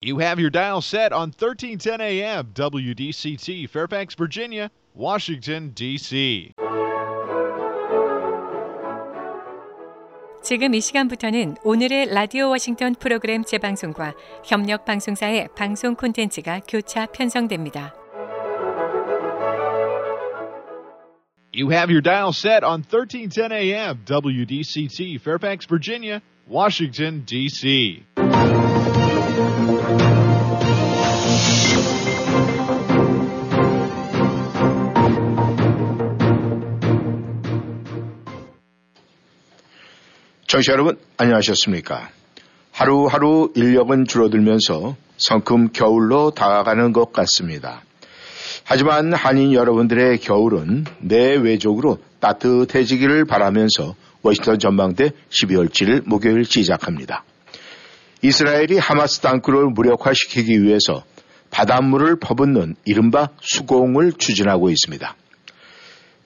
You have your dial set on 1310 AM WDCT, Fairfax, Virginia, Washington, D.C. 지금 이 시간부터는 오늘의 라디오 워싱턴 프로그램 재방송과 협력 방송사의 방송 콘텐츠가 교차 편성됩니다. You have your dial set on 1310 AM WDCT, Fairfax, Virginia, Washington, D.C. 청취자 여러분 안녕하셨습니까? 하루하루 인력은 줄어들면서 성큼 겨울로 다가가는 것 같습니다. 하지만 한인 여러분들의 겨울은 내외적으로 따뜻해지기를 바라면서 워싱턴 전망대 12월 7일 목요일 시작합니다. 이스라엘이 하마스 땅굴을 무력화시키기 위해서 바닷물을 퍼붓는 이른바 수공을 추진하고 있습니다.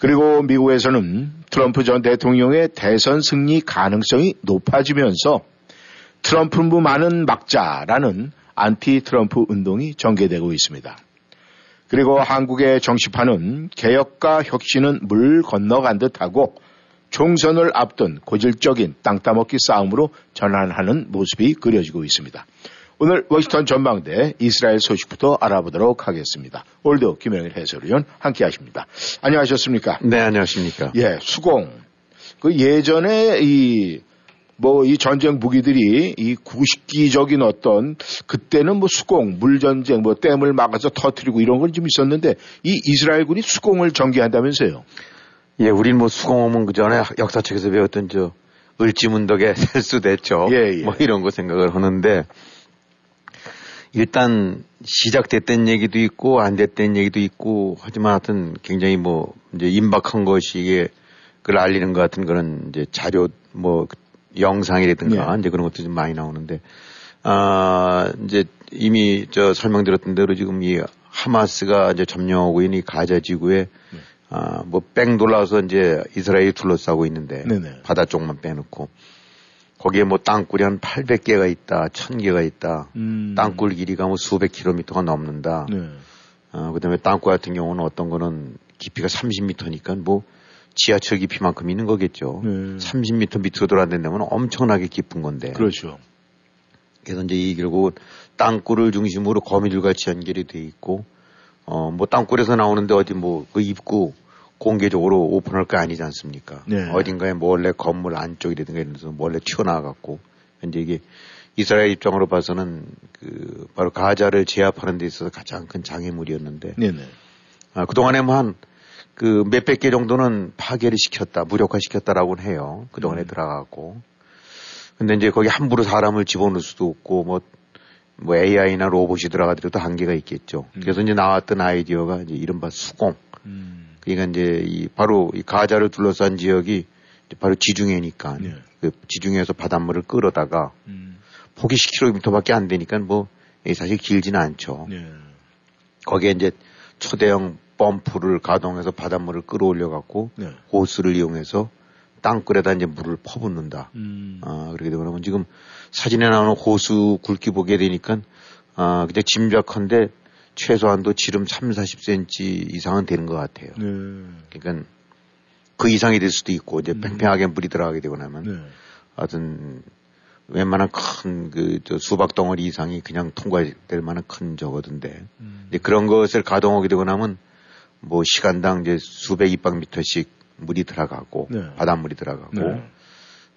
그리고 미국에서는 트럼프 전 대통령의 대선 승리 가능성이 높아지면서 트럼프만은 막자라는 안티 트럼프 운동이 전개되고 있습니다. 그리고 한국의 정치판은 개혁과 혁신은 물 건너간 듯하고 총선을 앞둔 고질적인 땅 따먹기 싸움으로 전환하는 모습이 그려지고 있습니다. 오늘 워싱턴 전망대 이스라엘 소식부터 알아보도록 하겠습니다. 오늘도 김영일 해설위원 함께 하십니다. 안녕하셨습니까? 네, 안녕하십니까? 예, 수공. 그 예전에 이, 뭐, 이 전쟁 무기들이 이 구식기적인 어떤, 그때는 뭐 수공, 물전쟁, 뭐 댐을 막아서 터트리고 이런 건 좀 있었는데, 이 이스라엘군이 수공을 전개한다면서요? 예, 우린 뭐 수공하면 그 전에 역사책에서 배웠던 저, 을지문덕의 셀수됐죠. 예, 예. 뭐 이런 거 생각을 하는데, 일단 시작됐던 얘기도 있고 안 됐던 얘기도 있고 하지만 하여튼 굉장히 뭐 이제 임박한 것이 그걸 알리는 것 같은 그런 이제 자료 뭐 영상이라든가 네. 이제 그런 것도 좀 많이 나오는데 아 이제 이미 저 설명드렸던 대로 지금 이 하마스가 이제 점령하고 있는 이 가자 지구에 네. 아뭐뺑 돌아서 이제 이스라엘이 둘러싸고 있는데 네네. 바다 쪽만 빼놓고 거기에 뭐 땅굴이 한 800개가 있다, 1000개가 있다. 음. 땅굴 길이가 뭐 수백 킬로미터가 넘는다. 네. 어, 그 다음에 땅굴 같은 경우는 어떤 거는 깊이가 30m니까 뭐 지하철 깊이만큼 있는 거겠죠. 네. 30m 밑으로 들어간다면 엄청나게 깊은 건데. 그렇죠. 그래서 이제 이 결국 땅굴을 중심으로 거미줄 같이 연결이 돼 있고, 어, 뭐 땅굴에서 나오는데 어디 뭐 그 입구 공개적으로 오픈할 거 아니지 않습니까? 네. 어딘가에 몰래 건물 안쪽이라든가 이런 데서 몰래 튀어나와갖고 현재 이게 이스라엘 입장으로 봐서는 그 바로 가자를 제압하는 데 있어서 가장 큰 장애물이었는데 네네. 아, 그동안에 뭐한 그 몇백 개 정도는 파괴를 시켰다, 무력화시켰다라고는 해요. 그동안에 음. 들어가고. 근데 이제 거기 함부로 사람을 집어넣을 수도 없고 뭐, 뭐 AI나 로봇이 들어가더라도 한계가 있겠죠. 음. 그래서 이제 나왔던 아이디어가 이제 이른바 수공. 음. 그러니까 이제 이 바로 이 가자를 둘러싼 지역이 바로 지중해니까 네. 그 지중해에서 바닷물을 끌어다가 음. 폭이 10km밖에 안 되니까 뭐 사실 길지는 않죠. 네. 거기에 이제 초대형 펌프를 가동해서 바닷물을 끌어올려 갖고 네. 호스를 이용해서 땅굴에다 이제 물을 퍼붓는다. 음. 아, 그렇게 되면 지금 사진에 나오는 호수 굵기 보게 되니까 아, 그냥 짐작한데 최소한도 지름 3, 40cm 이상은 되는 것 같아요. 네. 그러니까 그 이상이 될 수도 있고 이제 음. 팽팽하게 물이 들어가게 되고 나면 네. 하여튼 웬만한 큰 그 저 수박 덩어리 이상이 그냥 통과될 만한 큰 저거던데. 음. 근데 그런 것을 가동하게 되고 나면 뭐 시간당 이제 수백 입방 미터씩 물이 들어가고 네. 바닷물이 들어가고 네.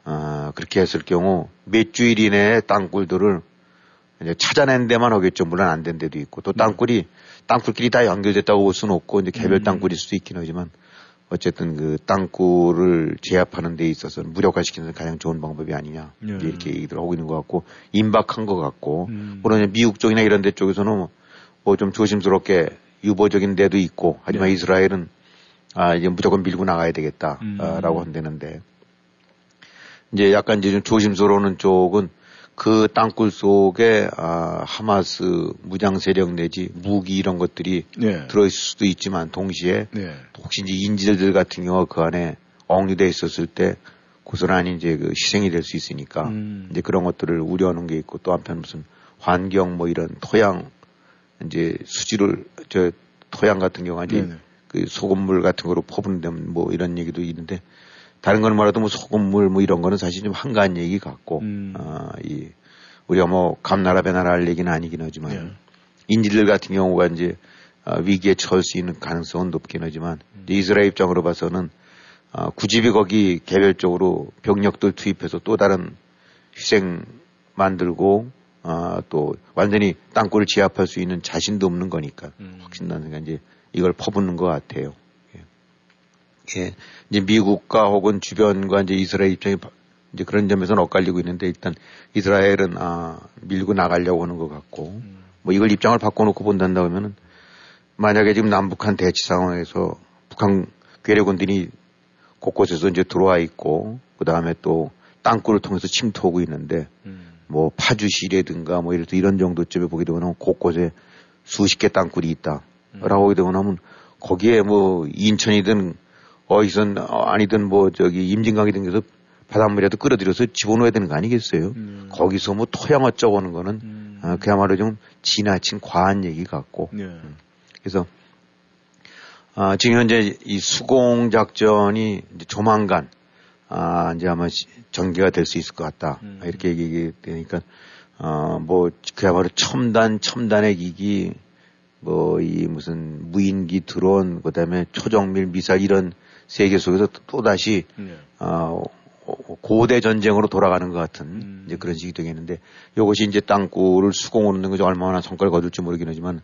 아 그렇게 했을 경우 몇 주일 이내에 땅굴들을 이제 찾아낸 데만 하겠죠. 물론 안 된 데도 있고 또 땅굴이 땅굴끼리 다 연결됐다고 볼 수는 없고 이제 개별 음. 땅굴일 수도 있긴 하지만 어쨌든 그 땅굴을 제압하는 데 있어서 무력화시키는 가장 좋은 방법이 아니냐 예. 이렇게 얘기들 하고 있는 것 같고 임박한 것 같고 음. 물론 미국 쪽이나 이런 데 쪽에서는 뭐 좀 조심스럽게 유보적인 데도 있고 하지만 예. 이스라엘은 아 이제 무조건 밀고 나가야 되겠다라고 음. 한다는데 이제 약간 이제 좀 조심스러운 쪽은 그 땅굴 속에 아, 하마스 무장 세력 내지 무기 이런 것들이 네. 들어있을 수도 있지만 동시에 네. 혹시 이제 인질들 같은 경우가 그 안에 억류돼 있었을 때 고스란히 이제 그 희생이 될 수 있으니까 음. 이제 그런 것들을 우려하는 게 있고 또 한편 무슨 환경 뭐 이런 토양 이제 수질을 저 토양 같은 경우가 이제. 그 소금물 같은 거로 퍼부는데 뭐 이런 얘기도 있는데 다른 거는 말해도 뭐 소금물 뭐 이런 거는 사실 좀 한가한 얘기 같고 음. 아이 우리가 뭐 감나라 배나라 할 얘기는 아니긴 하지만 네. 인질들 같은 경우가 이제 아, 위기에 처할 수 있는 가능성은 높긴 하지만 음. 이스라엘 입장으로 봐서는 아, 굳이 거기 개별적으로 병력들 투입해서 또 다른 희생 만들고 아, 또 완전히 땅굴을 제압할 수 있는 자신도 없는 거니까 음. 확신 나는 게 이제 이걸 퍼붓는 것 같아요. 예. 예. 이제 미국과 혹은 주변과 이제 이스라엘 입장이 이제 그런 점에서는 엇갈리고 있는데 일단 이스라엘은 아, 밀고 나가려고 하는 것 같고 음. 뭐 이걸 입장을 바꿔놓고 본단다 그러면은 만약에 지금 남북한 대치 상황에서 북한 괴뢰군들이 곳곳에서 이제 들어와 있고 그 다음에 또 땅굴을 통해서 침투하고 있는데 음. 뭐 파주시라든가 뭐 이런 이런 정도쯤에 보게 되면 곳곳에 수십 개 땅굴이 있다라고 음. 하게 되면 하면 거기에 뭐 인천이든 어디선 아니든 뭐 저기 임진강이든 그래서 바닷물이라도 끌어들여서 집어넣어야 되는 거 아니겠어요? 음. 거기서 뭐 토양 어쩌고 하는 거는 음. 어, 그야말로 좀 지나친 과한 얘기 같고. 네. 음. 그래서 아, 지금 현재 이 수공 작전이 이제 조만간 아, 이제 아마 전개가 될 수 있을 것 같다. 음. 이렇게 얘기 되니까 어, 뭐 그야말로 첨단 첨단의 기기 뭐 이 무슨 무인기 드론 그다음에 초정밀 미사일 이런 세계 속에서 또 다시 네. 어, 고대 전쟁으로 돌아가는 것 같은 음. 이제 그런 식이 되겠는데 이것이 이제 땅굴을 수공하는 것이 얼마나 성과를 거둘지 모르긴 하지만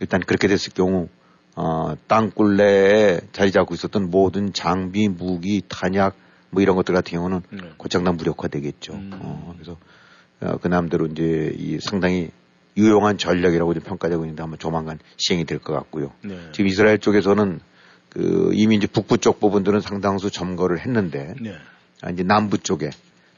일단 그렇게 됐을 경우 어, 땅굴 내에 자리 잡고 있었던 모든 장비, 무기, 탄약 뭐 이런 것들 같은 경우는 네. 곧장난 무력화되겠죠. 음. 어, 그래서 어, 그 남대로 이제 이 상당히 유용한 전략이라고 좀 평가되고 있는데 아마 조만간 시행이 될 것 같고요. 네. 지금 이스라엘 쪽에서는 그 이미 이제 북부 쪽 부분들은 상당수 점거를 했는데 네. 아, 이제 남부 쪽에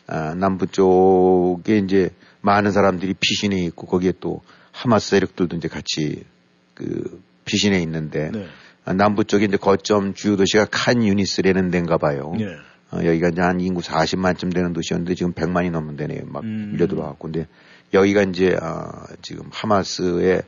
아, 남부 쪽에 이제 많은 사람들이 피신해 있고 거기에 또 하마스 세력들도 이제 같이 그 피신해 있는데 네. 아, 남부 쪽에 이제 거점 주요 도시가 칸 유니스라는 데인가 봐요. 네. 어, 여기가 이제 한 인구 40만쯤 되는 도시였는데 지금 100만이 넘는 데네요. 막 음. 밀려 들어왔고 근데 여기가 이제 아, 지금 하마스의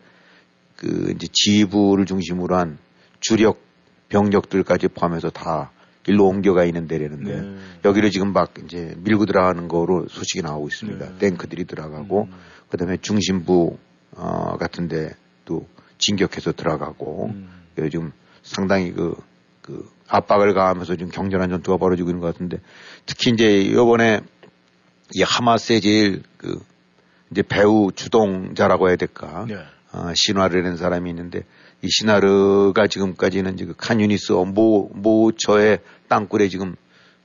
그 이제 지부를 중심으로 한 주력 병력들까지 포함해서 다 일로 옮겨가 있는 데라는데 네. 여기를 지금 막 이제 밀고 들어가는 거로 소식이 나오고 있습니다. 네. 탱크들이 들어가고 음. 그다음에 중심부 어 같은데 또 진격해서 들어가고 음. 요즘 상당히 그, 그 압박을 가하면서 지금 경전한 전투가 벌어지고 있는 것 같은데 특히 이제 요번에 이 하마스의 제일 그 이제 배우 주동자라고 해야 될까 네. 어, 신화르라는 사람이 있는데 이 시나르가 지금까지는 지금 칸유니스 모, 모처의 땅굴에 지금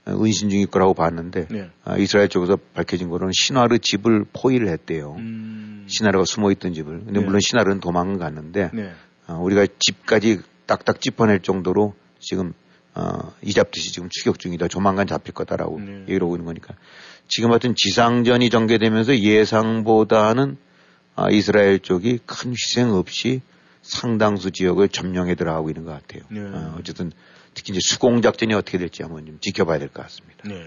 은신 중일 거라고 봤는데 네. 아, 이스라엘 쪽에서 밝혀진 거는 시나르 집을 포위를 했대요. 음... 시나르가 숨어 있던 집을. 근데 네. 물론 시나르는 도망을 갔는데 네. 아, 우리가 집까지 딱딱 짚어낼 정도로 지금 어, 이잡듯이 지금 추격 중이다. 조만간 잡힐 거다라고 네. 얘기를 하고 있는 거니까 지금 같은 지상전이 전개되면서 예상보다는 아, 이스라엘 쪽이 큰 희생 없이 상당수 지역을 점령해 들어가고 있는 것 같아요. 네. 어, 어쨌든 특히 이제 수공 작전이 어떻게 될지 한번 좀 지켜봐야 될 것 같습니다. 네.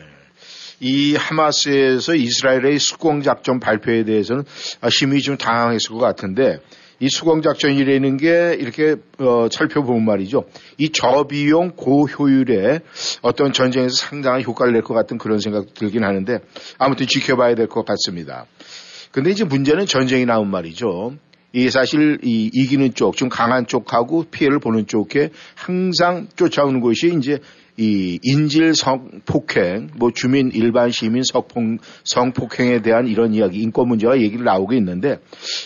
이 하마스에서 이스라엘의 수공 작전 발표에 대해서는 심히 좀 당황했을 것 같은데 이 수공 작전이라는 게 이렇게 어, 살펴보면 말이죠. 이 저비용 고효율의 어떤 전쟁에서 상당한 효과를 낼 것 같은 그런 생각 들긴 하는데 아무튼 지켜봐야 될 것 같습니다. 근데 이제 문제는 전쟁이 나온 말이죠. 이 사실 이 이기는 쪽, 좀 강한 쪽하고 피해를 보는 쪽에 항상 쫓아오는 것이 이제 이 인질 성폭행, 뭐 주민 일반 시민 성폭, 성폭행에 대한 이런 이야기, 인권 문제가 얘기를 나오고 있는데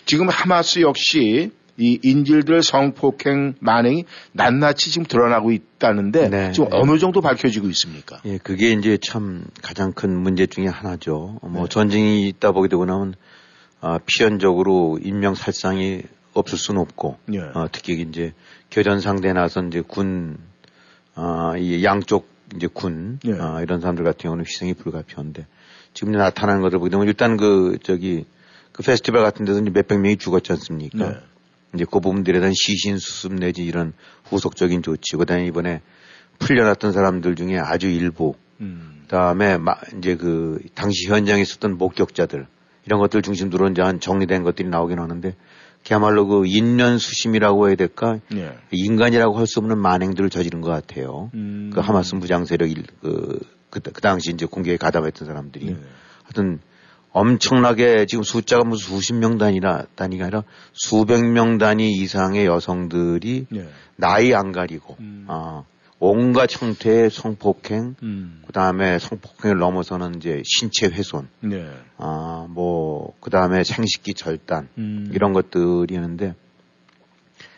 지금 하마스 역시 이 인질들 성폭행 만행이 낱낱이 지금 드러나고 있다는데 네. 지금 어느 정도 밝혀지고 있습니까? 예, 그게 이제 참 가장 큰 문제 중의 하나죠. 뭐 네. 전쟁이 있다 보게 되고 나면 어, 필연적으로 인명 살상이 없을 수는 없고 예. 어, 특히 이제 교전 상대에 나서 이제 군, 어, 이 양쪽 이제 군 예. 어, 이런 사람들 같은 경우는 희생이 불가피한데 지금 나타나는 것을 보게 되면 일단 그 저기 그 페스티벌 같은 데서 이제 몇백 명이 죽었지 않습니까? 예. 이제 그 부분들에 대한 시신 수습 내지 이런 후속적인 조치, 그다음에 이번에 풀려났던 사람들 중에 아주 일부, 음. 그다음에 마, 이제 그 당시 현장에 있었던 목격자들 이런 것들 중심으로 이제 한 정리된 것들이 나오긴 하는데 그야말로 그 인년수심이라고 해야 될까 네. 인간이라고 할 수 없는 만행들을 저지른 것 같아요. 음. 그 하마스 무장 세력 그, 그, 그 당시 이제 공격에 가담했던 사람들이 네. 하여튼 엄청나게 지금 숫자가 무슨 수십 명 단위나 단위가 아니라 수백 명 단위 이상의 여성들이 네. 나이 안 가리고 음. 어, 온갖 형태의 성폭행, 음. 그 다음에 성폭행을 넘어서는 이제 신체 훼손, 네. 아, 뭐, 그 다음에 생식기 절단, 음. 이런 것들이 있는데,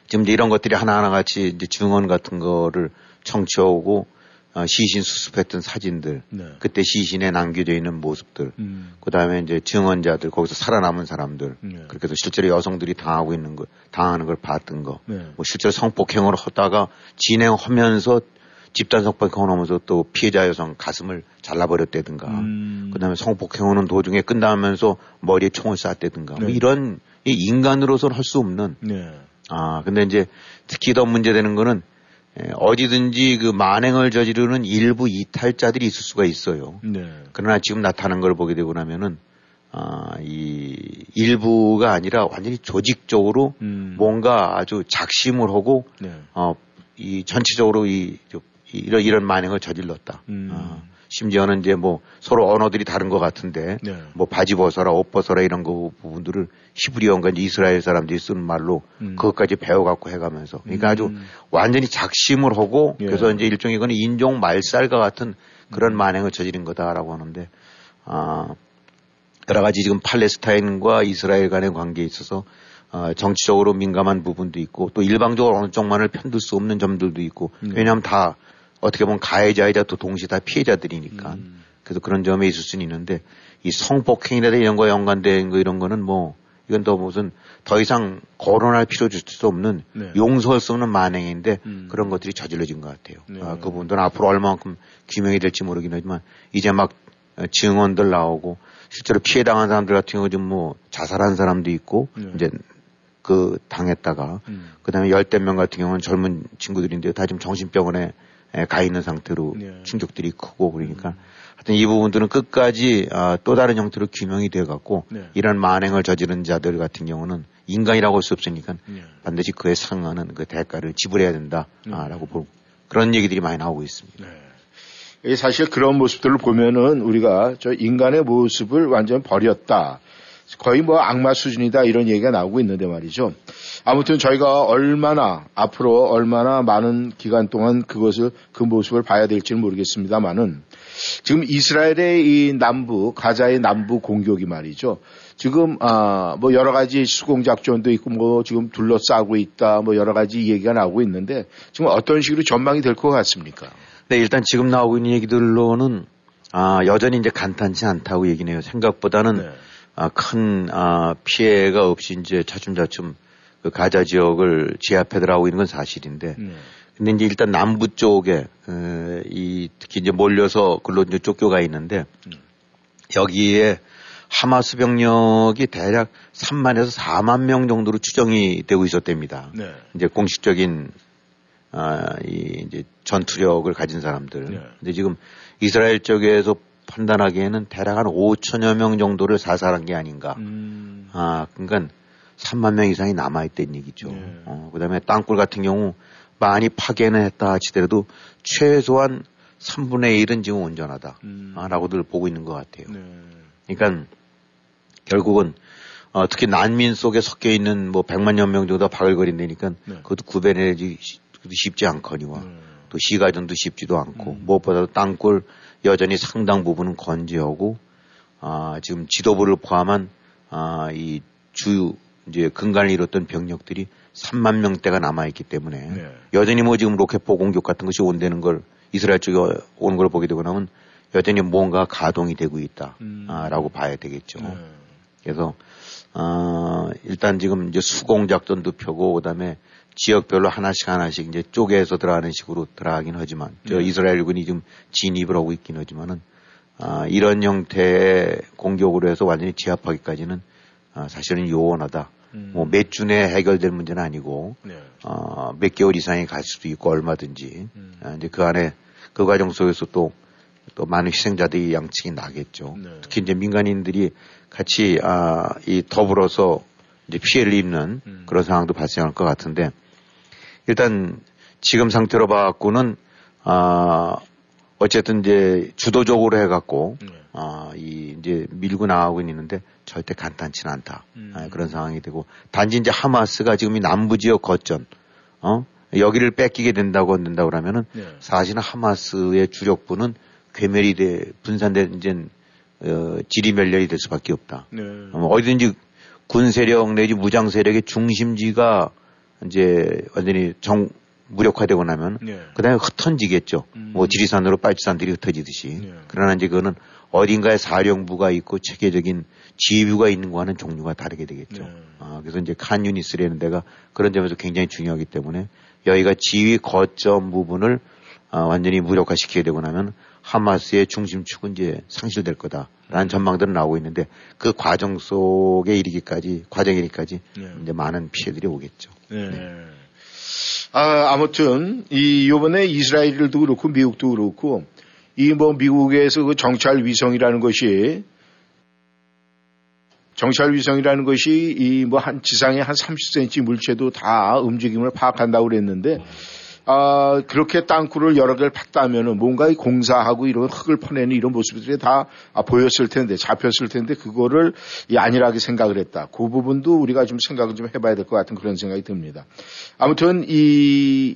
지금 이제 이런 것들이 하나하나 같이 이제 증언 같은 거를 청취하고, 어, 시신 수습했던 사진들, 네. 그때 시신에 남겨져 있는 모습들, 음. 그 다음에 이제 증언자들, 거기서 살아남은 사람들, 네. 그렇게 해서 실제로 여성들이 당하고 있는 거, 당하는 걸 봤던 거, 네. 뭐 실제로 성폭행을 하다가 진행하면서 집단 성폭행을 하면서 또 피해자 여성 가슴을 잘라버렸다든가, 음. 그 다음에 성폭행하는 도중에 끝나면서 머리에 총을 쐈다든가, 뭐 네. 이런 인간으로서는 할 수 없는, 네. 아, 근데 이제 특히 더 문제되는 거는 예, 어디든지 그 만행을 저지르는 일부 이탈자들이 있을 수가 있어요. 네. 그러나 지금 나타난 걸 보게 되고 나면은 아, 이 일부가 아니라 완전히 조직적으로 음. 뭔가 아주 작심을 하고 네. 어, 이 전체적으로 이 이런 이런 만행을 저질렀다. 음. 어, 심지어는 이제 뭐 서로 언어들이 다른 것 같은데 네. 뭐 바지 벗어라 옷 벗어라 이런 거 부분들을 히브리어인가 이스라엘 사람들이 쓰는 말로 음. 그것까지 배워갖고 해가면서 그러니까 음. 아주 완전히 작심을 하고 예. 그래서 이제 일종의 이거는 인종 말살과 같은 그런 음. 만행을 저지른 거다라고 하는데 아 여러 가지 지금 팔레스타인과 이스라엘 간의 관계에 있어서 어, 정치적으로 민감한 부분도 있고 또 일방적으로 어느 쪽만을 편들 수 없는 점들도 있고 네. 왜냐하면 다 어떻게 보면 가해자이자 또 동시에 다 피해자들이니까. 음. 그래서 그런 점에 있을 수는 있는데 이 성폭행이나 이런 거에 연관된 거 이런 거는 뭐 이건 또 무슨 더 이상 거론할 필요 줄수 없는 네. 용서할 수 없는 만행인데 음. 그런 것들이 저질러진 것 같아요. 네. 아, 그 부분들은 앞으로 얼마만큼 규명이 될지 모르긴 하지만 이제 막 증언들 나오고 실제로 피해 당한 사람들 같은 경우 좀뭐 자살한 사람도 있고 네. 이제 그 당했다가 음. 그다음에 열댓 명 같은 경우는 젊은 친구들인데 다 지금 정신병원에 예, 가 있는 상태로 네. 충격들이 크고 그러니까 음. 하여튼 이 부분들은 끝까지 아, 또 다른 형태로 규명이 돼 갖고 네. 이런 만행을 저지른 자들 같은 경우는 인간이라고 할 수 없으니까 네. 반드시 그에 상하는 그 대가를 지불해야 된다라고 볼 그런 얘기들이 많이 나오고 있습니다. 네. 사실 그런 모습들을 보면은 우리가 저 인간의 모습을 완전 버렸다. 거의 뭐 악마 수준이다 이런 얘기가 나오고 있는데 말이죠. 아무튼 저희가 얼마나 앞으로 얼마나 많은 기간 동안 그것을 그 모습을 봐야 될지는 모르겠습니다만은 지금 이스라엘의 이 남부 가자의 남부 공격이 말이죠. 지금 아 뭐 여러 가지 수공 작전도 있고 뭐 지금 둘러싸고 있다 뭐 여러 가지 얘기가 나오고 있는데 지금 어떤 식으로 전망이 될 것 같습니까? 네 일단 지금 나오고 있는 얘기들로는 아 여전히 이제 간단치 않다고 얘기네요. 생각보다는 네. 아, 큰 아, 피해가 없이 이제 차츰차츰 그 가자 지역을 제압해 들어가고 있는 건 사실인데. 네. 근데 이제 일단 남부 쪽에 어, 이 특히 이제 몰려서 글로 이제 쫓겨가 있는데 음. 여기에 하마스 병력이 대략 3만에서 4만 명 정도로 추정이 되고 있었답니다. 네. 이제 공식적인 아, 이 이제 전투력을 가진 사람들. 네. 근데 지금 이스라엘 쪽에서 판단하기에는 대략 한 5천여 명 정도를 사살한 게 아닌가. 음. 아, 그러니까 3만 명 이상이 남아있다는 얘기죠. 네. 어, 그 다음에 땅굴 같은 경우 많이 파괴는 했다 하치더라도 최소한 3분의 1은 지금 온전하다. 음. 아, 라고들 보고 있는 것 같아요. 네. 그러니까 결국은 어, 특히 난민 속에 섞여 있는 뭐 100만여 명 정도 바글거린다니까 네. 그것도 구별해내기 쉽지 않거니와 네. 또 시가전도 쉽지도 않고 음. 무엇보다도 땅굴 여전히 상당 부분은 건재하고 아, 지금 지도부를 포함한 아, 이주 이제 근간을 잃었던 병력들이 3만 명대가 남아있기 때문에 네. 여전히 뭐 지금 로켓포 공격 같은 것이 온다는 걸 이스라엘 쪽에 오는 걸 보게 되고 나면 여전히 뭔가 가동이 되고 있다라고 음. 봐야 되겠죠. 네. 그래서 어, 일단 지금 이제 수공 작전도 펴고 그다음에 지역별로 하나씩 하나씩 이제 쪼개서 들어가는 식으로 들어가긴 하지만 저 네. 이스라엘군이 지금 진입을 하고 있긴 하지만은 아, 이런 형태의 공격으로 해서 완전히 제압하기까지는 아, 사실은 요원하다. 음. 뭐몇 주 내에 해결될 문제는 아니고 네. 어, 몇 개월 이상이 갈 수도 있고 얼마든지 음. 아, 이제 그 안에 그 과정 속에서 또 또 많은 희생자들이 양측이 나겠죠. 네. 특히 이제 민간인들이 같이 아, 이 더불어서 이제 피해를 입는 음. 그런 상황도 발생할 것 같은데 일단 지금 상태로 봐갖고는 아 어쨌든 이제 주도적으로 해갖고 네. 아이 이제 밀고 나가고 있는데 절대 간단치는 않다 음. 아, 그런 상황이 되고 단지 이제 하마스가 지금 이 남부 지역 거점 어 여기를 뺏기게 된다고 한다고 그러면은 네. 사실은 하마스의 주력부는 괴멸이 돼 분산된 이제 어, 지리멸렬이 될 수밖에 없다. 네. 어, 어디든지 군 세력 내지 무장 세력의 중심지가 이제 완전히 정 무력화되고 나면 네. 그다음에 흩어지겠죠. 음. 뭐 지리산으로 빨치산들이 흩어지듯이. 네. 그러나 이제 그거는 어딘가에 사령부가 있고 체계적인 지휘부가 있는 거와는 종류가 다르게 되겠죠. 네. 아, 그래서 이제 칸 유니스라는 데가 그런 점에서 굉장히 중요하기 때문에 여기가 지휘 거점 부분을 아, 완전히 무력화시키게 되고 나면 하마스의 중심축은 이제 상실될 거다라는 전망들은 나오고 있는데 그 과정 속에 이르기까지 과정에 이르기까지 네. 이제 많은 피해들이 오겠죠. 네. 네. 아, 아무튼 이 요번에 이스라엘도 그렇고 미국도 그렇고 이 뭐 미국에서 그 정찰 위성이라는 것이 정찰 위성이라는 것이 이 뭐 한 지상에 한 30cm 물체도 다 움직임을 파악한다고 그랬는데 아, 그렇게 땅굴을 여러 개를 팠다면은 뭔가 이 공사하고 이런 흙을 퍼내는 이런 모습들이 다 아, 보였을 텐데, 잡혔을 텐데, 그거를 이 안일하게 생각을 했다. 그 부분도 우리가 좀 생각을 좀 해봐야 될 것 같은 그런 생각이 듭니다. 아무튼 이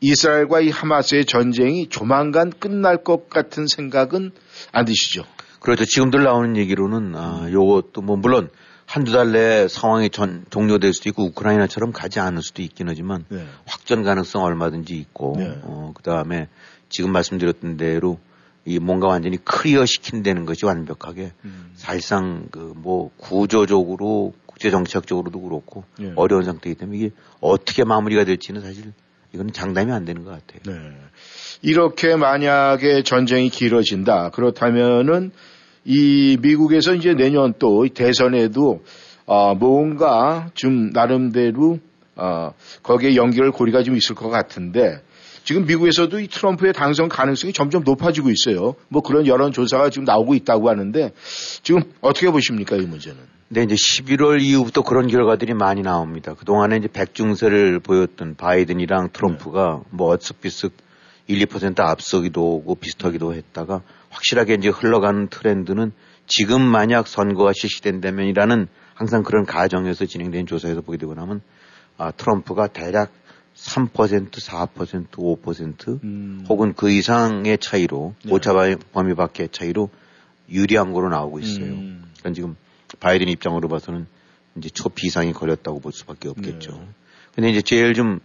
이스라엘과 이 하마스의 전쟁이 조만간 끝날 것 같은 생각은 안 드시죠? 그렇죠. 지금들 나오는 얘기로는, 아, 요것도 뭐, 물론 한두 달 내에 상황이 전, 종료될 수도 있고 우크라이나처럼 가지 않을 수도 있긴 하지만 네. 확전 가능성 얼마든지 있고 네. 어, 그 다음에 지금 말씀드렸던 대로 이 뭔가 완전히 클리어 시킨다는 것이 완벽하게 음. 사실상 그 뭐 구조적으로 국제 정치학적으로도 그렇고 네. 어려운 상태이기 때문에 이게 어떻게 마무리가 될지는 사실 이거는 장담이 안 되는 것 같아요. 네. 이렇게 만약에 전쟁이 길어진다 그렇다면은 이 미국에서 이제 내년 또 대선에도 어, 뭔가 좀 나름대로 어, 거기에 연결 고리가 좀 있을 것 같은데 지금 미국에서도 이 트럼프의 당선 가능성이 점점 높아지고 있어요. 뭐 그런 여론 조사가 지금 나오고 있다고 하는데 지금 어떻게 보십니까 이 문제는? 네, 이제 11월 이후부터 그런 결과들이 많이 나옵니다. 그 동안에 이제 백중세를 보였던 바이든이랑 트럼프가 네. 뭐 어쓱비쓱 1, 2% 앞서기도 하고 비슷하기도 했다가 확실하게 이제 흘러가는 트렌드는 지금 만약 선거가 실시된다면이라는 항상 그런 가정에서 진행된 조사에서 보게 되고 나면 아, 트럼프가 대략 3%, 4%, 5% 음. 혹은 그 이상의 차이로 네. 오차 범위 밖의 차이로 유리한 거로 나오고 있어요. 음. 그러니까 지금 바이든 입장으로 봐서는 이제 초비상이 걸렸다고 볼 수밖에 없겠죠. 네. 근데 이제 제일 좀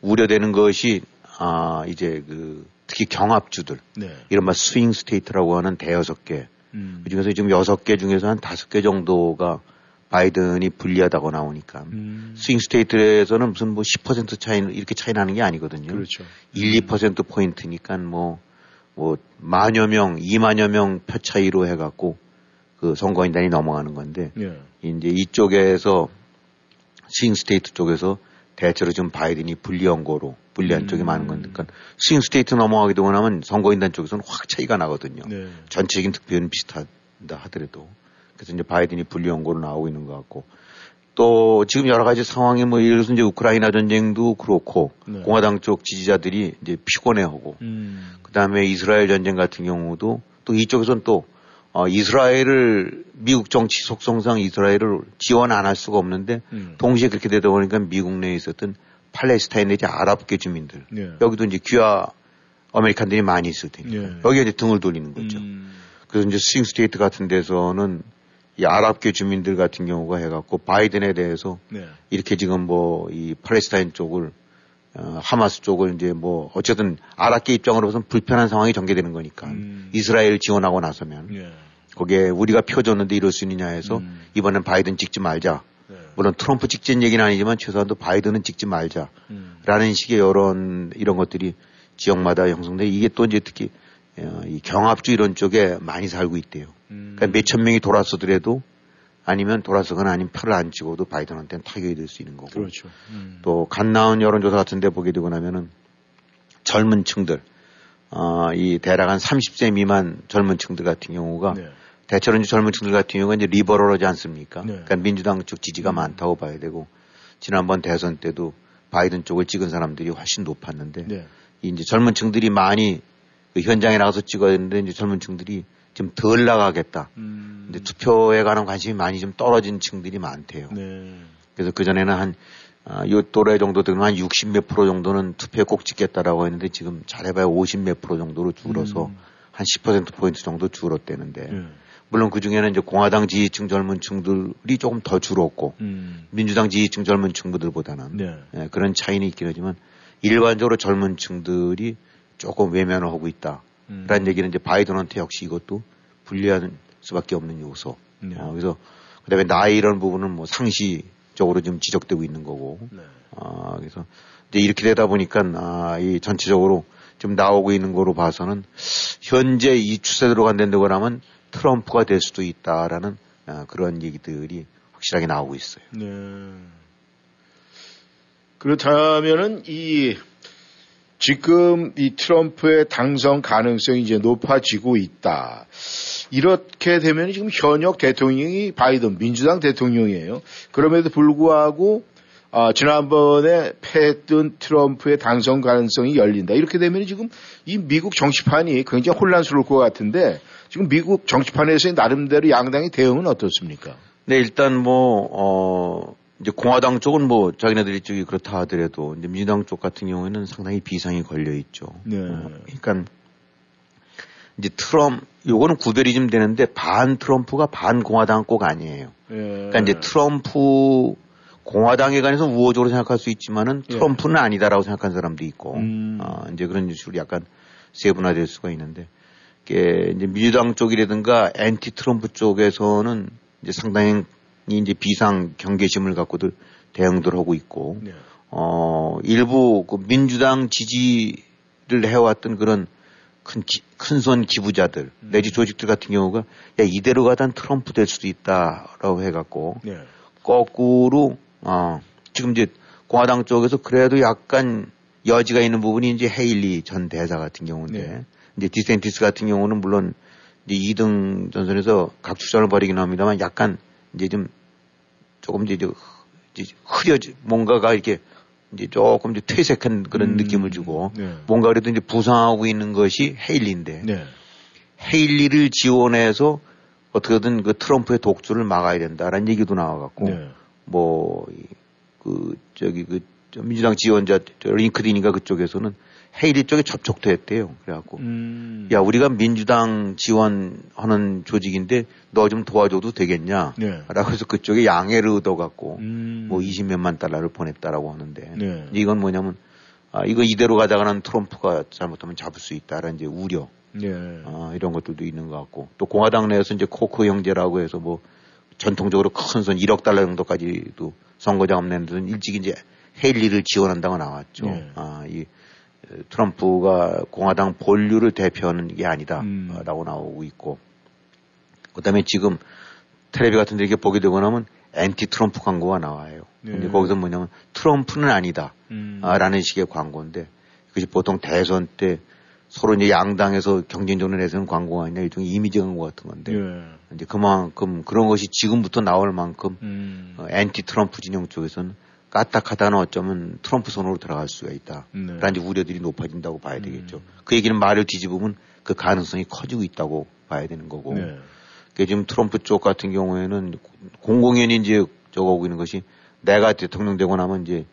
우려되는 것이 아 이제 그 특히 경합주들 네. 이른바 swing state라고 하는 대여섯 개 음. 그중에서 지금 여섯 개 중에서 한 다섯 개 정도가 바이든이 불리하다고 나오니까 음. swing state에서는 무슨 뭐 10% 차이 이렇게 차이 나는 게 아니거든요. 그렇죠. 1, 2% 포인트니까 뭐, 뭐, 만여 명, 2만여 명 표 차이로 해갖고 그 선거인단이 넘어가는 건데, 예. 이제 이쪽에서 swing state 쪽에서 대체로 좀 바이든이 불리한 거로 불리한 음. 쪽이 많은 건데, 그러니까 swing state 넘어가게 되고 나면 선거인단 쪽에서는 확 차이가 나거든요. 네. 전체적인 득표는 비슷하다 하더라도. 그래서 이제 바이든이 불리한 거로 나오고 있는 것 같고. 또 지금 여러 가지 상황이 뭐 예를 들어서 이제 우크라이나 전쟁도 그렇고 네. 공화당 쪽 지지자들이 이제 피곤해하고 음. 그다음에 이스라엘 전쟁 같은 경우도 또 이쪽에서는 또 어, 이스라엘을 미국 정치 속성상 이스라엘을 지원 안 할 수가 없는데 음. 동시에 그렇게 되다 보니까 미국 내에 있었던 팔레스타인 내지 아랍계 주민들 예. 여기도 이제 귀화 American들이 많이 있을 테니까 예. 여기에 이제 등을 돌리는 거죠. 음. 그래서 이제 swing state 같은 데서는 이 아랍계 주민들 같은 경우가 해갖고 바이든에 대해서 네. 이렇게 지금 뭐 이 팔레스타인 쪽을 어, 하마스 쪽을 이제 뭐 어쨌든 아랍계 입장으로서는 불편한 상황이 전개되는 거니까 음. 이스라엘 지원하고 나서면 예. 거기에 우리가 표줬는데 이럴 수 있느냐 해서 음. 이번엔 바이든 찍지 말자. 네. 물론 트럼프 찍진 얘기는 아니지만 최소한도 바이든은 찍지 말자라는 음. 식의 여론 이런 것들이 지역마다 형성돼 이게 또 이제 특히 어, 이 경합주 이런 쪽에 많이 살고 있대요. 음. 그러니까 몇 천 명이 돌아서더라도 아니면 돌아서거나 아니면 표를 안 찍어도 바이든한테는 타격이 될 수 있는 거고. 그렇죠. 음. 또갓 나온 여론조사 같은 데 보게 되고 나면은 젊은 층들, 어, 이 대략 한 30세 미만 젊은 층들 같은 경우가 네. 대체로 이제 젊은 층들 같은 경우는 이제 리버럴하지 않습니까? 네. 그러니까 민주당 쪽 지지가 음. 많다고 봐야 되고 지난번 대선 때도 바이든 쪽을 찍은 사람들이 훨씬 높았는데 네. 이제 젊은 층들이 많이 그 현장에 나가서 찍어야 되는데 이제 젊은 층들이 좀 덜 나가겠다. 음. 근데 투표에 관한 관심이 많이 좀 떨어진 층들이 많대요. 네. 그래서 그전에는 한, 아, 요 또래 정도 되면 한 60 몇 프로 정도는 투표에 꼭 찍겠다라고 했는데 지금 잘해봐야 50 몇 프로 정도로 줄어서 음. 한 10%포인트 정도 줄었대는데 네. 물론 그 중에는 이제 공화당 지지층 젊은 층들이 조금 더 줄었고 음. 민주당 지지층 젊은 층들보다는 네. 예, 그런 차이는 있긴 하지만 일반적으로 젊은 층들이 조금 외면을 하고 있다. 음. 라는 얘기는 이제 바이든한테 역시 이것도 불리한 수밖에 없는 요소. 네. 어, 그래서 그다음에 나이 이런 부분은 뭐 상시적으로 좀 지적되고 있는 거고. 네. 아, 그래서 이제 이렇게 되다 보니까 아, 이 전체적으로 좀 나오고 있는 거로 봐서는 현재 이 추세대로 간다고 하면 트럼프가 될 수도 있다라는 어, 그런 얘기들이 확실하게 나오고 있어요. 네. 그렇다면은 이 지금 이 트럼프의 당선 가능성이 이제 높아지고 있다. 이렇게 되면 지금 현역 대통령이 바이든 민주당 대통령이에요. 그럼에도 불구하고 아, 지난번에 패했던 트럼프의 당선 가능성이 열린다. 이렇게 되면 지금 이 미국 정치판이 굉장히 혼란스러울 것 같은데 지금 미국 정치판에서의 나름대로 양당의 대응은 어떻습니까? 네, 일단 뭐, 어, 이제 공화당 쪽은 뭐 자기네들이 쪽이 그렇다 하더라도 이제 민주당 쪽 같은 경우에는 상당히 비상이 걸려 있죠. 네. 어, 그러니까 이제 트럼프 요거는 구별이 좀 되는데 반 트럼프가 반 공화당 꼭 아니에요. 예. 그러니까 이제 트럼프 공화당에 관해서 우호적으로 생각할 수 있지만은 예. 트럼프는 예. 아니다라고 생각하는 사람도 있고 음. 어, 이제 그런 식으로 약간 세분화될 수가 있는데 이게 이제 민주당 쪽이라든가 엔티 트럼프 쪽에서는 이제 상당히 이제 비상 경계심을 갖고들 대응들 하고 있고 네. 어 일부 그 민주당 지지를 해왔던 그런 큰손 기부자들 음. 내지 조직들 같은 경우가 야 이대로 가단 트럼프 될 수도 있다라고 해갖고 네. 거꾸로 어 지금 이제 공화당 쪽에서 그래도 약간 여지가 있는 부분이 이제 헤일리 전 대사 같은 경우인데 네. 이제 디센티스 같은 경우는 물론 이제 2등 전선에서 각축전을 벌이긴 합니다만 약간 이제 좀 조금 이제, 흐려지 뭔가가 이렇게 이제 조금 이제 퇴색한 그런 음, 느낌을 주고 네. 뭔가 그래도 이제 부상하고 있는 것이 헤일리인데 네. 헤일리를 지원해서 어떻게든 그 트럼프의 독주를 막아야 된다라는 얘기도 나와갖고 네. 뭐그 저기 그 민주당 지원자 링크드인인가 그쪽에서는 헤이리 쪽에 접촉도 했대요. 그래갖고 음. 야 우리가 민주당 지원하는 조직인데 너 좀 도와줘도 되겠냐? 네. 라고 해서 그쪽에 양해를 얻어갖고 음. 뭐 20몇만 달러를 보냈다라고 하는데 네. 이건 뭐냐면 아 이거 이대로 가다가는 트럼프가 잘못하면 잡을 수 있다라는 이제 우려 네. 아, 이런 것들도 있는 것 같고 또 공화당 내에서 이제 코크 형제라고 해서 뭐 전통적으로 큰 선 1억 달러 정도까지도 선거자금 내는 일찍 이제 헤일리를 지원한다고 나왔죠. 네. 아, 이 트럼프가 공화당 본류를 대표하는 게 아니다라고 음. 나오고 있고 그다음에 지금 텔레비 같은 데 이렇게 보게 되고 나면 엔티 트럼프 광고가 나와요. 네. 근데 거기서 뭐냐면 트럼프는 아니다라는 음. 식의 광고인데 그것이 보통 대선 때 서로 이제 양당에서 경쟁전을 내서는 광고가 아니라 일종의 이미지 광고 같은 건데 네. 이제 그만큼 그런 것이 지금부터 나올 만큼 음. 어, 엔티 트럼프 진영 쪽에서는 까딱하다는 어쩌면 트럼프 손으로 들어갈 수가 있다. 네. 라는 우려들이 높아진다고 봐야 음. 되겠죠. 음. 그 얘기는 말을 뒤집으면 그 가능성이 커지고 있다고 봐야 되는 거고. 네. 그 지금 트럼프 쪽 같은 경우에는 공공연히 이제 적어오고 있는 것이 내가 대통령 되고 나면 이제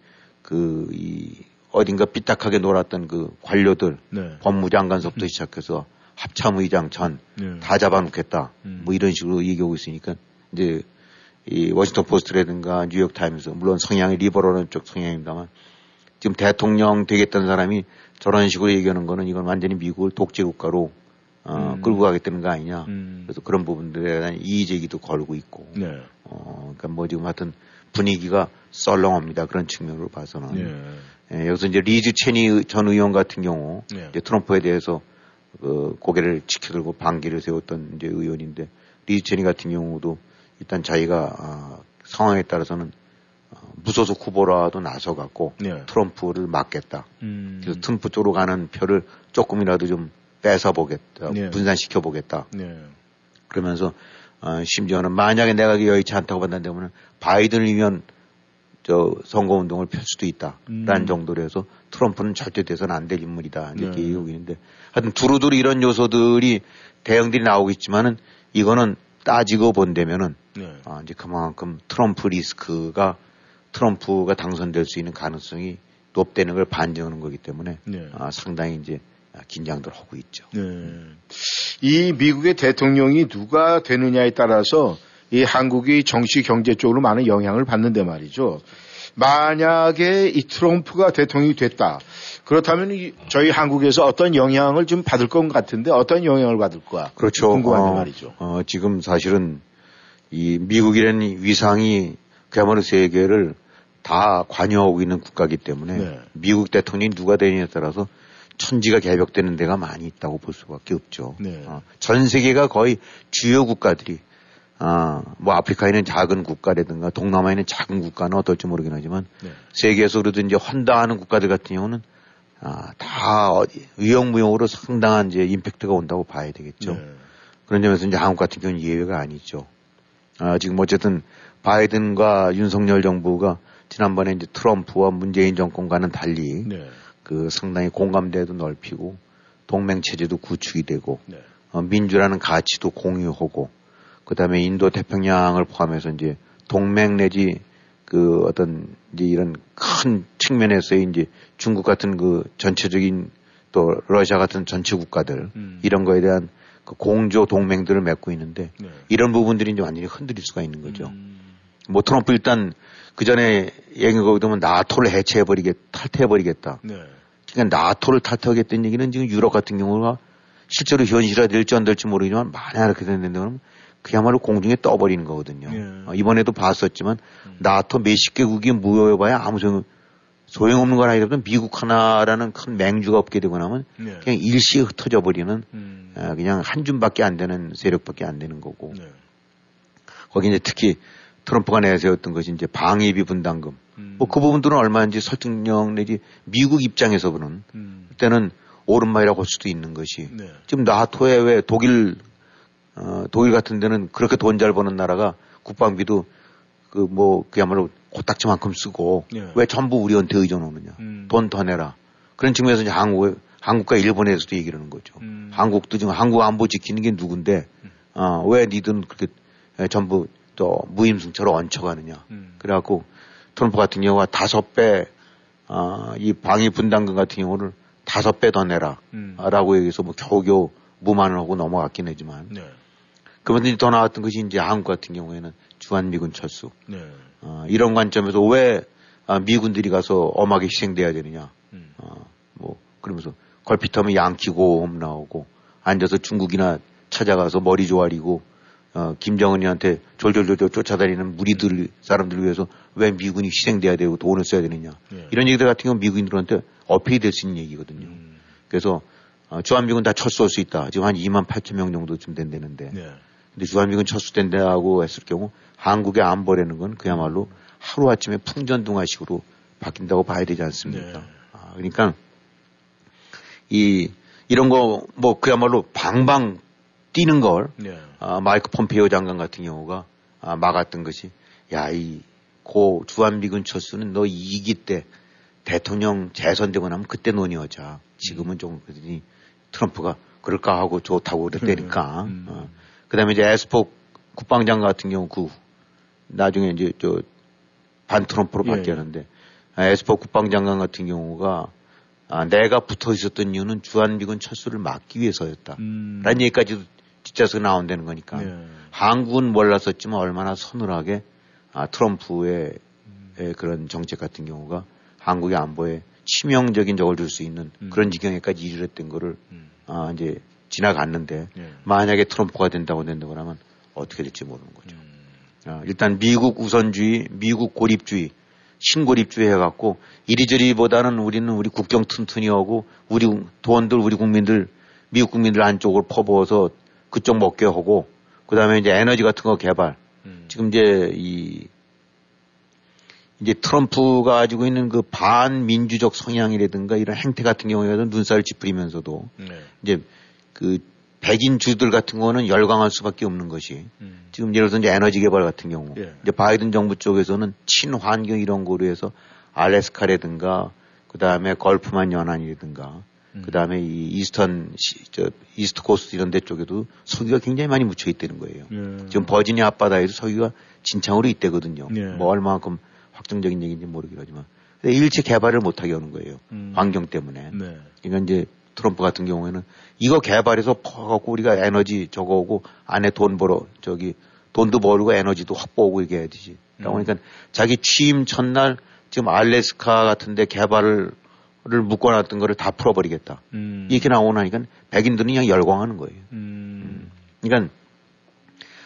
그 이 어딘가 삐딱하게 놀았던 그 관료들 네. 법무장관서부터 음. 시작해서 합참의장 전다 네. 잡아놓겠다. 음. 뭐 이런 식으로 얘기하고 있으니까 이제 이 워싱턴 포스트라든가 뉴욕 타임스 물론 성향이 리버럴한 쪽 성향입니다만 지금 대통령 되겠다는 사람이 저런 식으로 얘기하는 거는 이건 완전히 미국을 독재 국가로 어, 음. 끌고 가겠다는 거 아니냐. 음. 그래서 그런 부분들에 대한 이의 제기도 걸고 있고. 네. 어, 그러니까 뭐 지금 하여튼 분위기가 썰렁합니다. 그런 측면으로 봐서는. 네. 예, 여기서 이제 리즈 체니 전 의원 같은 경우 네. 이제 트럼프에 대해서 그 고개를 치켜들고 반기를 세웠던 이제 의원인데 리즈 체니 같은 경우도 일단 자기가 어, 상황에 따라서는 어, 무소속 후보라도 나서갖고 네. 트럼프를 막겠다. 음. 그래서 트럼프 쪽으로 가는 표를 조금이라도 좀 뺏어 보겠다, 네. 분산시켜 보겠다. 네. 그러면서 어, 심지어는 만약에 내가 여의치 않다고 판단되면 바이든을 위한 저 선거 운동을 펼 수도 있다라는 음. 정도로 해서 트럼프는 절대 돼서는 안 될 인물이다 이렇게 네. 얘기하고 있는데 하여튼 두루두루 이런 요소들이 대응들이 나오고 있지만은 이거는 따지고 본다면은 네. 아, 이제 그만큼 트럼프 리스크가 트럼프가 당선될 수 있는 가능성이 높다는 걸 반증하는 거기 때문에 네. 아, 상당히 이제 긴장들 하고 있죠. 네. 이 미국의 대통령이 누가 되느냐에 따라서 이 한국이 정치 경제 쪽으로 많은 영향을 받는데 말이죠. 만약에 이 트럼프가 대통령이 됐다. 그렇다면 저희 한국에서 어떤 영향을 좀 받을 것 같은데 어떤 영향을 받을까? 그렇죠. 궁금한데 어, 말이죠. 어, 지금 사실은 이 미국이라는 위상이 그야말로 세계를 다 관여하고 있는 국가이기 때문에 네. 미국 대통령이 누가 되느냐에 따라서 천지가 개벽되는 데가 많이 있다고 볼 수밖에 없죠. 네. 어, 전 세계가 거의 주요 국가들이 아, 뭐 아프리카에는 작은 국가라든가 동남아에는 작은 국가는 어떨지 모르긴 하지만 네. 세계에서 그래도 이제 헌다하는 국가들 같은 경우는 아, 다 어디 위용무용으로 상당한 이제 임팩트가 온다고 봐야 되겠죠. 네. 그런 점에서 이제 한국 같은 경우는 예외가 아니죠. 아, 지금 어쨌든 바이든과 윤석열 정부가 지난번에 이제 트럼프와 문재인 정권과는 달리 네. 그 상당히 공감대도 넓히고 동맹 체제도 구축이 되고 네. 어, 민주라는 가치도 공유하고 그다음에 인도 태평양을 포함해서 이제 동맹 내지 그 어떤 이제 이런 큰 측면에서의 이제 중국 같은 그 전체적인 또 러시아 같은 전체 국가들 음. 이런 거에 대한 그 공조 동맹들을 맺고 있는데 네. 이런 부분들이 이제 완전히 흔들릴 수가 있는 거죠. 음. 뭐 트럼프 일단 그 전에 얘기가 거기면 나토를 해체해버리겠, 탈퇴해버리겠다. 네. 그러니까 나토를 탈퇴하겠다는 얘기는 지금 유럽 같은 경우가 실제로 현실화 될지 안 될지 모르지만 만약 이렇게 된다면 그야말로 공중에 떠버리는 거거든요. 예. 어, 이번에도 봤었지만 음. 나토 몇십 개국이 모여봐야 아무 소용, 소용없는 건 아니더라도 미국 하나라는 큰 맹주가 없게 되고 나면 예. 그냥 일시에 흩어져 버리는 음. 어, 그냥 한 줌밖에 안 되는 세력밖에 안 되는 거고 예. 거기 이제 특히 트럼프가 내세웠던 것이 이제 방위비 분담금 음. 뭐그 부분들은 얼마인지 설득력 내지 미국 입장에서 보는 음. 그때는 오른말이라고 할 수도 있는 것이 네. 지금 나토에 왜 독일 어, 독일 같은 데는 그렇게 돈 잘 버는 나라가 국방비도 그 뭐 그야말로 코딱지만큼 쓰고 네. 왜 전부 우리한테 의존하느냐. 음. 돈더 내라. 그런 측면에서 이제 한국, 한국과 일본에서도 얘기를 하는 거죠. 음. 한국도 지금 한국 안보 지키는 게 누군데, 음. 어, 왜 니들은 그렇게 전부 또 무임승차로 얹혀가느냐. 음. 그래갖고 트럼프 같은 경우가 다섯 배, 어, 이 방위 분담금 같은 경우를 다섯 배 더 내라. 음. 라고 얘기해서 뭐 겨우겨우 무만을 하고 넘어갔긴 하지만. 네. 그분들이 더 나왔던 것이 이제 한국 같은 경우에는 주한미군 철수. 네. 어, 이런 관점에서 왜 아, 미군들이 가서 엄하게 희생돼야 되느냐. 음. 어, 뭐 그러면서 걸핏하면 양키고 나오고 앉아서 중국이나 찾아가서 머리 조아리고 어, 김정은이한테 졸졸졸졸 쫓아다니는 무리들 사람들을 위해서 왜 미군이 희생돼야 되고 돈을 써야 되느냐. 네. 이런 얘기들 같은 경우 미군들한테 어필이 될 수 있는 얘기거든요. 음. 그래서 어, 주한미군 다 철수할 수 있다. 지금 한 2만 8천 명 정도쯤 된다는데. 네. 근데 주한미군 철수된다고 했을 경우 한국의 안보라는 건 그야말로 하루아침에 풍전등화식으로 바뀐다고 봐야 되지 않습니까? 네. 아, 그러니까 이 이런 거 뭐 그야말로 방방 뛰는 걸 네. 아, 마이크 폼페이오 장관 같은 경우가 아, 막았던 것이 야이 고 주한미군 철수는 너 이기 때 대통령 재선되고 나면 그때 논의하자. 지금은 좀 그러더니 트럼프가 그럴까 하고 좋다고 그랬다니까. 음. 어. 그 다음에 이제 에스포 국방장 같은 경우 그 나중에 이제 저 반트럼프로 예. 바뀌었는데 아, 에스포 국방장관 같은 경우가 아, 내가 붙어 있었던 이유는 주한미군 철수를 막기 위해서였다. 음. 라는 얘기까지도 뒷자서 나온다는 거니까. 예. 한국은 몰랐었지만 얼마나 서늘하게 아, 트럼프의 음. 그런 정책 같은 경우가 한국의 안보에 치명적인 적을 줄 수 있는 음. 그런 지경에까지 이르렀던 거를 음. 아, 이제 지나갔는데 예. 만약에 트럼프가 된다고 된다고 하면 어떻게 될지 모르는 거죠. 음. 아, 일단 미국 우선주의, 미국 고립주의, 신고립주의 해갖고 이리저리보다는 우리는 우리 국경 튼튼히 하고 우리 돈들 우리 국민들 미국 국민들 안쪽으로 퍼부어서 그쪽 먹게 하고 그다음에 이제 에너지 같은 거 개발. 음. 지금 이제 이 이제 트럼프가 가지고 있는 그 반민주적 성향이라든가 이런 행태 같은 경우에는 눈살을 찌푸리면서도 네. 이제 그 백인 주들 같은 거는 열광할 수밖에 없는 것이 음. 지금 예를 들어서 이제 에너지 개발 같은 경우 예. 이제 바이든 정부 쪽에서는 친환경 이런 거로 해서 알래스카라든가 그 다음에 걸프만 연안이라든가 음. 그 다음에 이 Eastern Sea, 저 East Coast 이런 데 쪽에도 석유가 굉장히 많이 묻혀 있다는 거예요. 예. 지금 버지니아 앞바다에도 석유가 진창으로 있대거든요. 예. 뭐 얼마만큼 확정적인 얘기인지 모르긴 하지만 일체 개발을 못하게 하는 거예요. 음. 환경 때문에. 네. 그러니까 이제 트럼프 같은 경우에는 이거 개발해서 퍼갖고 우리가 에너지 저거 오고 안에 돈 벌어 저기 돈도 벌고 에너지도 확보하고 이게 해야 되지. 그러니까 음. 자기 취임 첫날 지금 알래스카 같은데 개발을 묶어놨던 거를 다 풀어버리겠다. 음. 이렇게 나오고 나니까 백인들은 그냥 열광하는 거예요. 음. 그러니까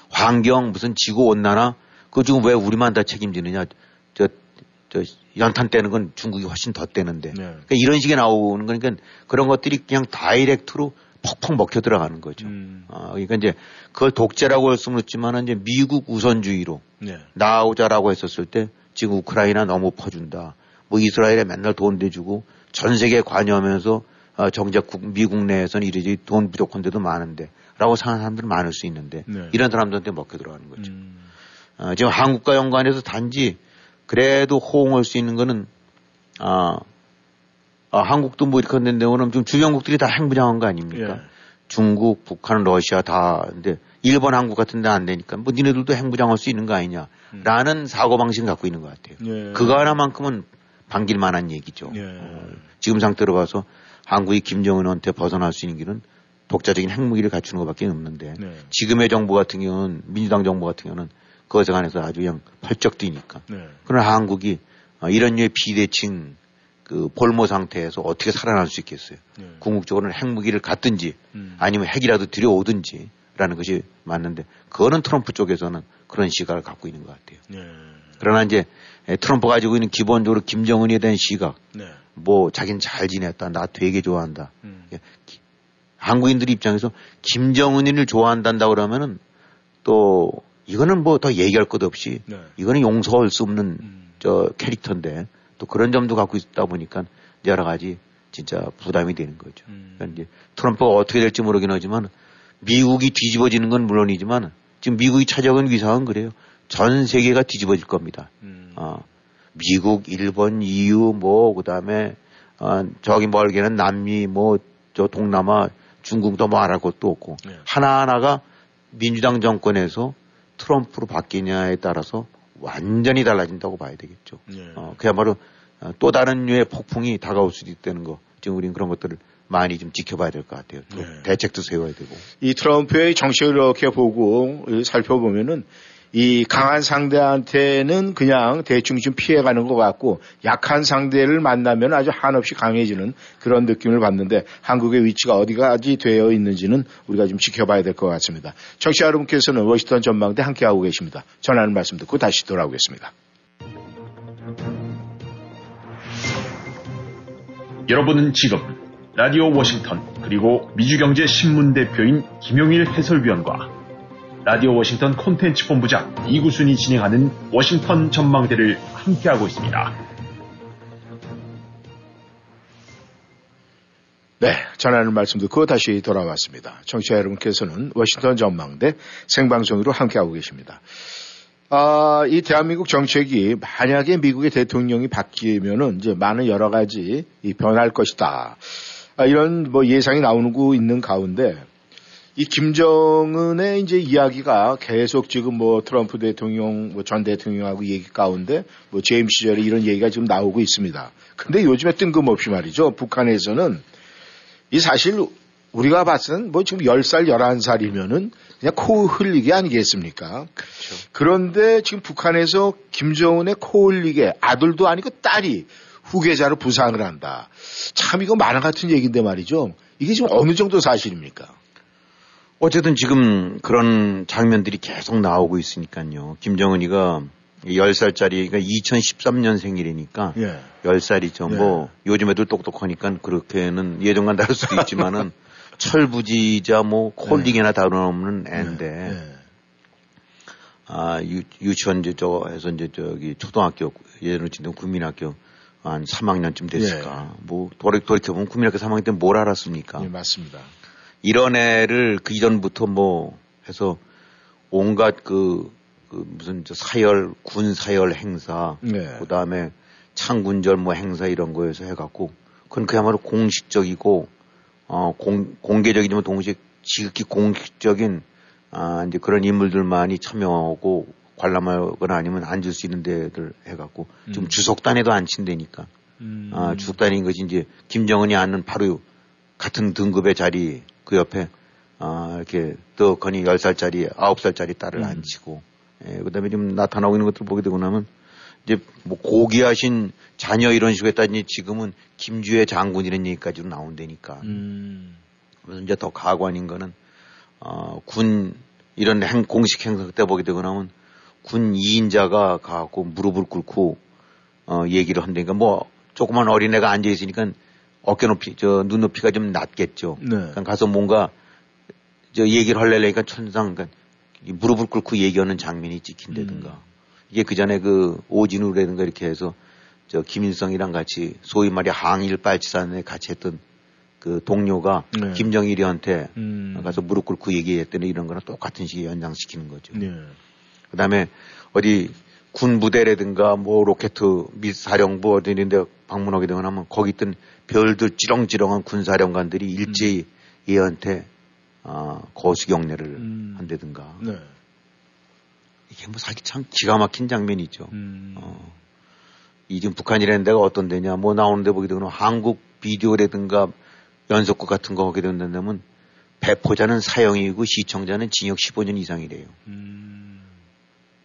환경 무슨 지구 온난화 그 지금 왜 우리만 다 책임지느냐. 저, 저 연탄 떼는 건 중국이 훨씬 더 떼는데. 네. 그러니까 이런 식의 나오는 거니까 그런 것들이 그냥 다이렉트로 퍽퍽 먹혀 들어가는 거죠. 음. 어, 그러니까 이제 그걸 독재라고 할 수는 없지만 이제 미국 우선주의로 네. 나오자라고 했었을 때 지금 우크라이나 너무 퍼준다. 뭐 이스라엘에 맨날 돈 대주고 전 세계에 관여하면서 어, 정작 미국 내에서는 이러지 돈 부족한 데도 많은데 라고 생각하는 사람들은 많을 수 있는데 네. 이런 사람들한테 먹혀 들어가는 거죠. 음. 어, 지금 한국과 연관해서 단지 그래도 호응할 수 있는 거는 아, 아 한국도 뭐 이렇게 했는데 오늘 좀 주변국들이 다 핵무장한 거 아닙니까? 예. 중국, 북한, 러시아 다 근데 일본, 한국 같은 데 안 되니까 뭐 니네들도 핵무장할 수 있는 거 아니냐라는 음. 사고 방식을 갖고 있는 것 같아요. 예. 그거 하나만큼은 반길 만한 얘기죠. 예. 어, 지금 상태로 봐서 한국이 김정은한테 벗어날 수 있는 길은 독자적인 핵무기를 갖추는 것밖에 없는데 네. 지금의 정부 같은 경우는 민주당 정부 같은 경우는 그것에 관해서 아주 그냥 펄쩍 뛰니까. 네. 그러나 한국이 어, 이런 류의 비대칭 그 볼모 상태에서 어떻게 살아날 수 있겠어요. 네. 궁극적으로는 핵무기를 갖든지 음. 아니면 핵이라도 들여오든지 라는 것이 맞는데 그거는 트럼프 쪽에서는 그런 시각을 갖고 있는 것 같아요. 네. 그러나 이제 트럼프 가지고 있는 기본적으로 김정은에 대한 시각 네. 뭐 자기는 잘 지냈다 나 되게 좋아한다 음. 예, 한국인들 입장에서 김정은이를 좋아한단다 그러면은 또 이거는 뭐 더 얘기할 것 없이 네. 이거는 용서할 수 없는 음. 저 캐릭터인데 또 그런 점도 갖고 있다 보니까 여러 가지 진짜 부담이 되는 거죠. 음. 그러니까 이제 트럼프가 어떻게 될지 모르긴 하지만 미국이 뒤집어지는 건 물론이지만 지금 미국이 찾아온 위상은 그래요. 전 세계가 뒤집어질 겁니다. 음. 어, 미국, 일본, EU, 뭐, 그 다음에, 어, 저기 멀게는 남미, 뭐, 저 동남아, 중국도 말할 것도 없고, 네. 하나하나가 민주당 정권에서 트럼프로 바뀌냐에 따라서 완전히 달라진다고 봐야 되겠죠. 네. 어, 그야말로 어, 또 다른 류의 폭풍이 다가올 수도 있다는 거. 지금 우리는 그런 것들을 많이 좀 지켜봐야 될 것 같아요. 네. 대책도 세워야 되고. 이 트럼프의 정책을 이렇게 보고 살펴보면은 이 강한 상대한테는 그냥 대충 좀 피해가는 것 같고 약한 상대를 만나면 아주 한없이 강해지는 그런 느낌을 받는데 한국의 위치가 어디까지 되어 있는지는 우리가 좀 지켜봐야 될 것 같습니다. 청취자 여러분께서는 워싱턴 전망대 함께하고 계십니다. 전하는 말씀 듣고 다시 돌아오겠습니다. 여러분은 지금 라디오 워싱턴 그리고 미주경제신문 대표인 김용일 해설위원과 라디오 워싱턴 콘텐츠 본부장 이구순이 진행하는 워싱턴 전망대를 함께하고 있습니다. 네, 전하는 말씀 듣고 다시 돌아왔습니다. 청취자 여러분께서는 워싱턴 전망대 생방송으로 함께하고 계십니다. 아, 이 대한민국 정책이 만약에 미국의 대통령이 바뀌면은 이제 많은 여러 가지 변할 것이다. 아, 이런 뭐 예상이 나오고 있는 가운데 이 김정은의 이제 이야기가 계속 지금 뭐 트럼프 대통령, 뭐 전 대통령하고 얘기 가운데 뭐 제임 시절에 이런 얘기가 지금 나오고 있습니다. 근데 요즘에 뜬금없이 말이죠. 북한에서는 이 사실 우리가 봤은 뭐 지금 10살, 11살이면은 그냥 코 흘리기 아니겠습니까? 그렇죠. 그런데 지금 북한에서 김정은의 코 흘리게 아들도 아니고 딸이 후계자로 부상을 한다. 참 이거 만화 같은 얘기인데 말이죠. 이게 지금 어느 정도 사실입니까? 어쨌든 지금 그런 장면들이 계속 나오고 있으니까요. 김정은이가 10살짜리, 그러니까 2013년 생일이니까 예. 10살이죠. 예. 뭐 요즘 애들 똑똑하니까 그렇게는 예전과 다를 수도 있지만은 철부지자 뭐 콜딩이나 예. 다름없는 애인데 예. 예. 아, 유, 유치원 이제 저 해서 이제 저기 초등학교 예전으로 치면 국민학교 한 3학년쯤 됐을까. 예. 뭐 돌이, 돌이켜보면 국민학교 3학년 때 뭘 알았습니까? 예, 맞습니다. 이런 애를 그 이전부터 뭐 해서 온갖 그, 그 무슨 저 사열 군 사열 행사 네. 그다음에 창군절 뭐 행사 이런 거에서 해갖고 그건 그야말로 공식적이고 어 공, 공개적이지만 동시에 지극히 공식적인 아 이제 그런 인물들만이 참여하고 관람하거나 아니면 앉을 수 있는 데들 해갖고 음. 좀 주석단에도 앉힌다니까 음. 아 주석단인 것이 이제 김정은이 앉는 바로 같은 등급의 자리 그 옆에 아 이렇게 떡하니 10살짜리 9살짜리 딸을 음. 앉히고 예, 그다음에 지금 나타나고 있는 것들 보게 되고 나면 이제 뭐 고귀하신 자녀 이런 식으로 했다니 지금은 김주혜 장군 이런 얘기까지도 나온다니까. 음. 그래서 이제 더 가관인 거는 어, 군 이런 행, 공식 행사 때 보게 되고 나면 군 2인자가 가고 무릎을 꿇고 어, 얘기를 한다니까 뭐 조그만 어린애가 앉아 있으니까 어깨 높이 저 눈 높이가 좀 낮겠죠. 네. 그러니까 가서 뭔가 저 얘기를 하려니까 천상 그러니까 무릎을 꿇고 얘기하는 장면이 찍힌다든가. 음. 이게 그 전에 그 오진우라든가 이렇게 해서 저 김일성이랑 같이 소위 말해 항일 빨치산에 같이 했던 그 동료가 네. 김정일이한테 음. 가서 무릎 꿇고 얘기했더니 이런 거랑 똑같은 식의 연장시키는 거죠. 네. 그 다음에 어디 군 부대라든가 뭐 로켓 미 사령부 어디 있는데 방문하게 되거나 하면 거기 있던 별들 찌렁찌렁한 군사령관들이 일제히 음. 얘한테 어, 거수경례를 음. 한다든가. 네. 이게 뭐 사실 참 기가 막힌 장면이죠. 음. 어. 이 지금 북한이라는 데가 어떤 데냐, 뭐 나오는데 보게 되면 한국 비디오라든가 연속극 같은 거 하게 된다면 배포자는 사형이고 시청자는 징역 15년 이상이래요. 음.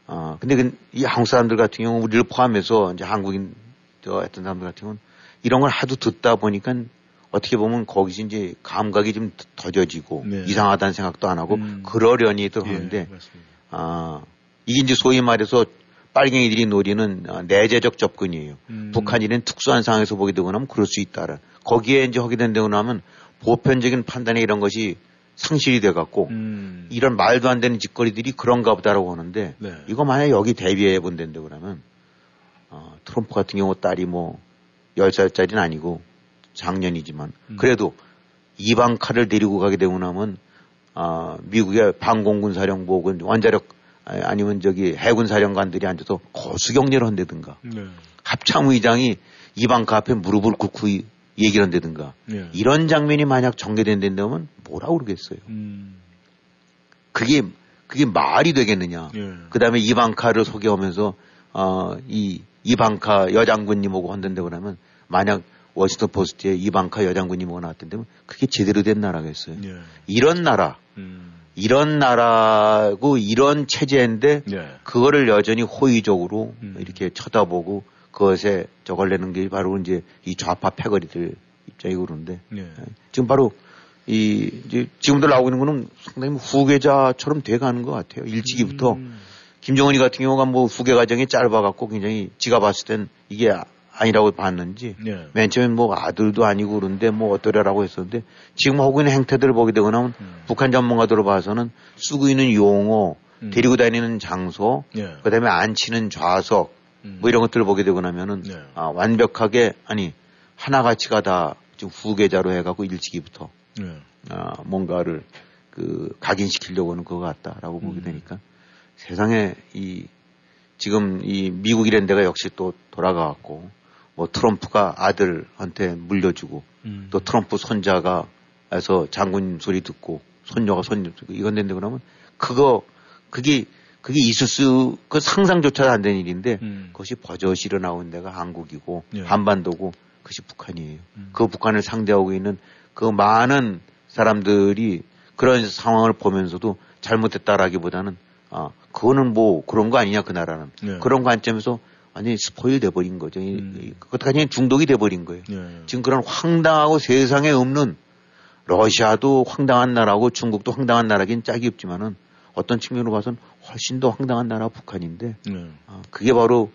어, 근데 그, 이 한국 사람들 같은 경우 우리를 포함해서 이제 한국인 저 했던 사람들 같은 경우는 이런 걸 하도 듣다 보니까 어떻게 보면 거기서 이제 감각이 좀 더뎌지고 네. 이상하다는 생각도 안 하고 음. 그러려니 또 하는데 예, 아 이게 이제 소위 말해서 빨갱이들이 노리는 어, 내재적 접근이에요. 음. 북한이는 특수한 상황에서 보게 되고 나면 그럴 수 있다라. 거기에 이제 하게 된다고 나면 보편적인 판단에 이런 것이 상실이 돼 갖고 음. 이런 말도 안 되는 짓거리들이 그런가 보다라고 하는데 네. 이거 만약 여기 대비해 본다는데 그러면 어, 트럼프 같은 경우 딸이 뭐 10살짜리는 아니고 작년이지만 음. 그래도 이방카를 데리고 가게 되고 나면 어, 미국의 방공군 사령부군 원자력 아니면 저기 해군 사령관들이 앉아서 거수경례를 한다든가 네. 합참의장이 이방카 앞에 무릎을 꿇고 얘기를 한다든가 네. 이런 장면이 만약 전개된다면 뭐라 고 그러겠어요. 음. 그게 그게 말이 되겠느냐. 네. 그 다음에 이방카를 소개하면서 어, 이 이방카 여장군님하고 한다고 그러면 만약 워싱턴 포스트에 이방카 여장군님하고 나왔던데 그게 제대로 된 나라겠어요. 네. 이런 나라 음. 이런 나라고 이런 체제인데 네. 그거를 여전히 호의적으로 음. 이렇게 쳐다보고 그것에 저걸 내는 게 바로 이제 이 좌파 패거리들 입장이고 그러는데 네. 지금 바로 이 이제 지금도 나오고 있는 거는 상당히 뭐 후계자처럼 돼가는 것 같아요. 일찍이부터 음. 김정은이 같은 경우가 뭐 후계 과정이 짧아갖고 굉장히 지가 봤을 땐 이게 아니라고 봤는지 네. 맨 처음엔 뭐 아들도 아니고 그런데 뭐 어떠려라고 했었는데 지금 하고 있는 행태들을 보게 되거나 음. 북한 전문가들로 봐서는 쓰고 있는 용어 음. 데리고 다니는 장소 네. 그다음에 앉히는 좌석 음. 뭐 이런 것들을 보게 되고 나면은 네. 아, 완벽하게 아니 하나가치가 다 지금 후계자로 해갖고 일찍이부터 네. 아, 뭔가를 그 각인시키려고 하는 것 같다라고 보게 음. 되니까 세상에 이 지금 이 미국 이런 데가 역시 또 돌아가갖고 뭐 트럼프가 아들한테 물려주고 음. 또 트럼프 손자가 해서 장군 소리 듣고 손녀가 손녀 듣고 이건 된데 그러면 그거 그게 그게 있을 수 그 상상조차 안 되는 일인데 음. 그것이 버젓이 일어나온 데가 한국이고 예. 한반도고 그것이 북한이에요. 음. 그 북한을 상대하고 있는 그 많은 사람들이 그런 상황을 보면서도 잘못했다라기보다는 아 그거는 뭐 그런 거 아니냐 그 나라는 예. 그런 관점에서 완전히 스포일 돼버린 거죠. 음. 그것까지 중독이 돼버린 거예요. 예. 지금 그런 황당하고 세상에 없는 러시아도 황당한 나라고 중국도 황당한 나라긴 짝이 없지만은 어떤 측면으로 봐서는 훨씬 더 황당한 나라 북한인데 예. 어, 그게 바로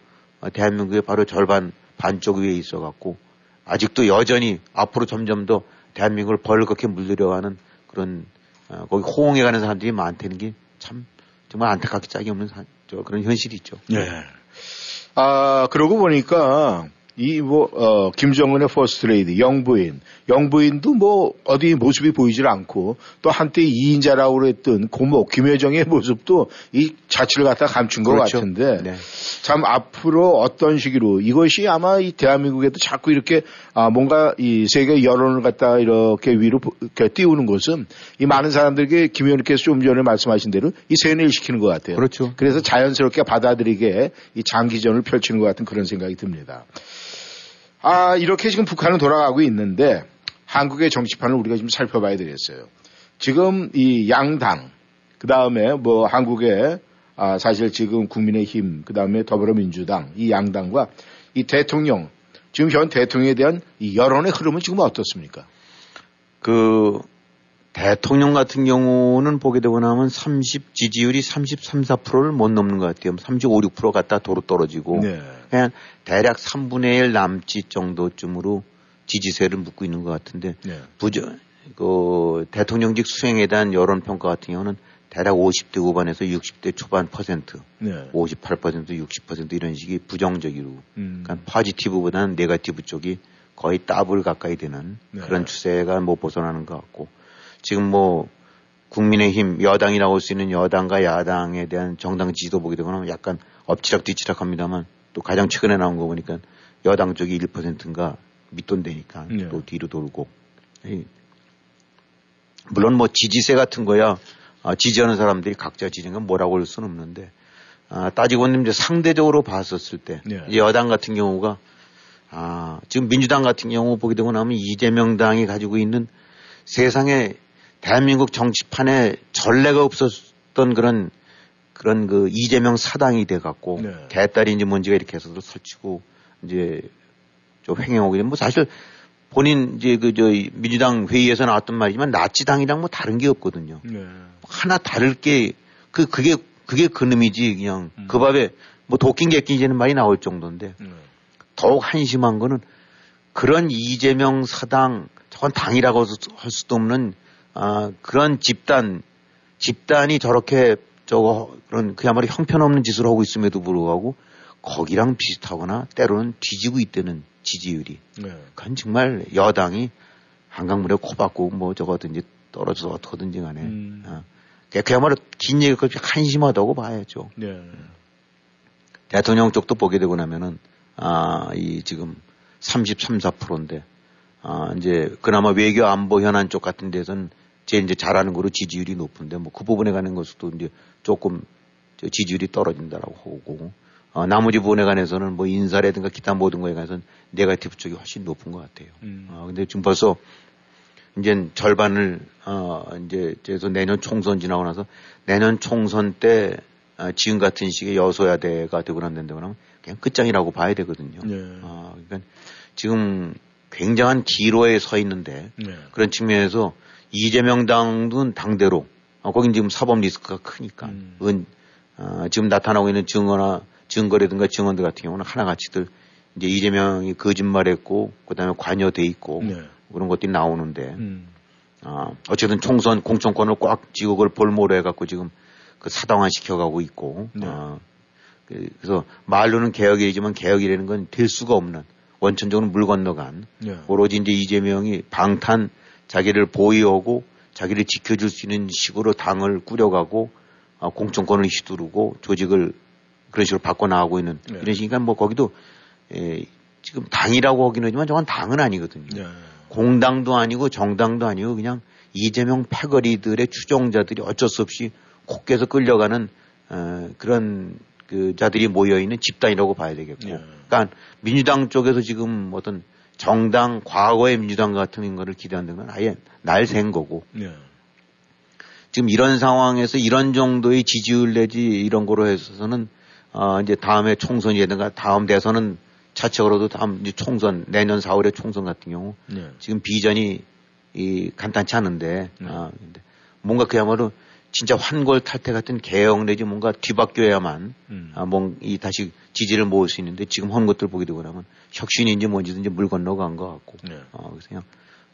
대한민국의 바로 절반 반쪽 위에 있어갖고 아직도 여전히 앞으로 점점 더 대한민국을 벌겋게 물들여가는 그런 어, 거기 호응해가는 사람들이 많다는 게 참 정말 안타깝게 짝이 없는 사, 저 그런 현실이 있죠. 예. 아, 그러고 보니까 이 뭐 어, 김정은의 퍼스트 레이디 영부인 영부인도 뭐 어디 모습이 보이질 않고 또 한때 이인자라고 그랬던 고모 김여정의 모습도 이 자취를 갖다 감춘 것 그렇죠. 같은데 네. 참 앞으로 어떤 식으로 이것이 아마 이 대한민국에도 자꾸 이렇게 아 뭔가 이 세계 여론을 갖다 이렇게 위로 이렇게 띄우는 것은 이 많은 사람들에게 김 의원님께서 좀 전에 말씀하신 대로 이 세뇌를 시키는 것 같아요. 그렇죠. 그래서 자연스럽게 받아들이게 이 장기전을 펼치는 것 같은 그런 생각이 듭니다. 아, 이렇게 지금 북한은 돌아가고 있는데 한국의 정치판을 우리가 좀 살펴봐야 되겠어요. 지금 이 양당, 그 다음에 뭐 한국의 아, 사실 지금 국민의힘, 그 다음에 더불어민주당, 이 양당과 이 대통령, 지금 현 대통령에 대한 이 여론의 흐름은 지금 어떻습니까? 그 대통령 같은 경우는 보게 되고 나면 30 지지율이 33, 4%를 못 넘는 것 같아요. 35, 6% 갖다 도로 떨어지고 네. 그냥 대략 3분의 1 남짓 정도쯤으로 지지세를 묶고 있는 것 같은데 네. 부정 그 대통령직 수행에 대한 여론 평가 같은 경우는 대략 50대 후반에서 60대 초반 퍼센트, 네. 58% 60% 이런 식이 부정적으로, 음. 그러니까 positive보다는 negative 쪽이 거의 더블 가까이 되는 네. 그런 추세가 뭐 벗어나는 것 같고 지금 뭐 국민의힘 여당이라고 할 수 있는 여당과 야당에 대한 정당 지지도 보게 되거나 약간 엎치락 뒤치락 합니다만 또 가장 최근에 나온 거 보니까 여당 쪽이 1%인가 밑돈 되니까 네. 또 뒤로 돌고 물론 뭐 지지세 같은 거야 아, 지지하는 사람들이 각자 지지는 건 뭐라고 할 수는 없는데 아, 따지고 보면 이제 상대적으로 봤었을 때 네. 여당 같은 경우가 아, 지금 민주당 같은 경우 보게 되고 나면 이재명 당이 가지고 있는 세상에 대한민국 정치판에 전례가 없었던 그런 그런 그 이재명 사당이 돼 갖고 네. 개딸인지 뭔지가 이렇게 해서도 설치고 이제 좀 횡행하고 있는 뭐 사실 본인 이제 그 저 민주당 회의에서 나왔던 말이지만 나치당이랑 뭐 다른 게 없거든요. 네. 하나 다를 게 그 그게 그게 그놈이지 그냥 음. 그 밥에 뭐 도끼 개끼지는 말이 나올 정도인데 네. 더욱 한심한 거는 그런 이재명 사당 저건 당이라고 할 수도 없는 아, 그런 집단, 집단이 저렇게 저거 그런 그야말로 형편없는 짓을 하고 있음에도 불구하고 거기랑 비슷하거나 때로는 뒤지고 있다는 지지율이. 네. 그건 정말 여당이 한강물에 코 박고 뭐 저거든지 떨어져서 어떻게든지 간에. 음. 아, 그야말로 긴 얘기가 한심하다고 봐야죠. 네. 대통령 쪽도 보게 되고 나면은 아, 이 지금 33, 4%인데 아, 이제 그나마 외교 안보 현안 쪽 같은 데서 는제 이제 잘하는 거로 지지율이 높은데 뭐 그 부분에 관한 것도 이제 조금 지지율이 떨어진다라고 하고 어, 나머지 부분에 관해서는 뭐 인사라든가 기타 모든 거에 관해서는 네가티브 쪽이 훨씬 높은 것 같아요. 음. 어, 근데 지금 벌써 이제 절반을 어 이제 그래서 내년 총선 지나고 나서 내년 총선 때 어, 지금 같은 시기에 여소야대가 되고 난다고 하면 그냥 끝장이라고 봐야 되거든요. 네. 어, 그러니까 지금 굉장한 기로에 서 있는데 네. 그런 측면에서 이재명 당은 당대로 어, 거긴 지금 사법 리스크가 크니까 음. 은, 어, 지금 나타나고 있는 증거나 증거라든가 증언들 같은 경우는 하나같이들 이제 이재명이 거짓말했고 그다음에 관여돼 있고 네. 그런 것들이 나오는데 음. 어, 어쨌든 총선 공천권을 꽉 쥐고 그걸 볼모로 해갖고 지금 그 사당화 시켜가고 있고 네. 어, 그, 그래서 말로는 개혁이지만 개혁이라는 건 될 수가 없는 원천적으로 물 건너간 네. 오로지 이제 이재명이 방탄 자기를 보유하고 자기를 지켜줄 수 있는 식으로 당을 꾸려가고 어, 공천권을 휘두르고 조직을 그런 식으로 바꿔나가고 있는 네. 이런 식이니까 뭐 거기도 에, 지금 당이라고 하기는 하지만 저건 당은 아니거든요. 네. 공당도 아니고 정당도 아니고 그냥 이재명 패거리들의 추종자들이 어쩔 수 없이 콧께서 끌려가는 어, 그런 그 자들이 모여 있는 집단이라고 봐야 되겠고. 네. 그러니까 민주당 쪽에서 지금 어떤 정당 과거의 민주당 같은 거를 기대한다는 건 아예 날샌 거고. 네. 지금 이런 상황에서 이런 정도의 지지율 내지 이런 거로 해서는 어 이제 다음에 총선이라든가 다음 대선은 차적으로도 다음 이제 총선 내년 4월에 총선 같은 경우 네. 지금 비전이 이 간단치 않은데 네. 아 뭔가 그야말로 진짜 환골 탈퇴 같은 개혁 내지 뭔가 뒤바뀌어야만 음. 아, 뭔이 다시 지지를 모을 수 있는데 지금 한 것들 보게 되고 나면 혁신인지 뭔지든지 물 건너간 것 같고 네. 어, 그래서 그냥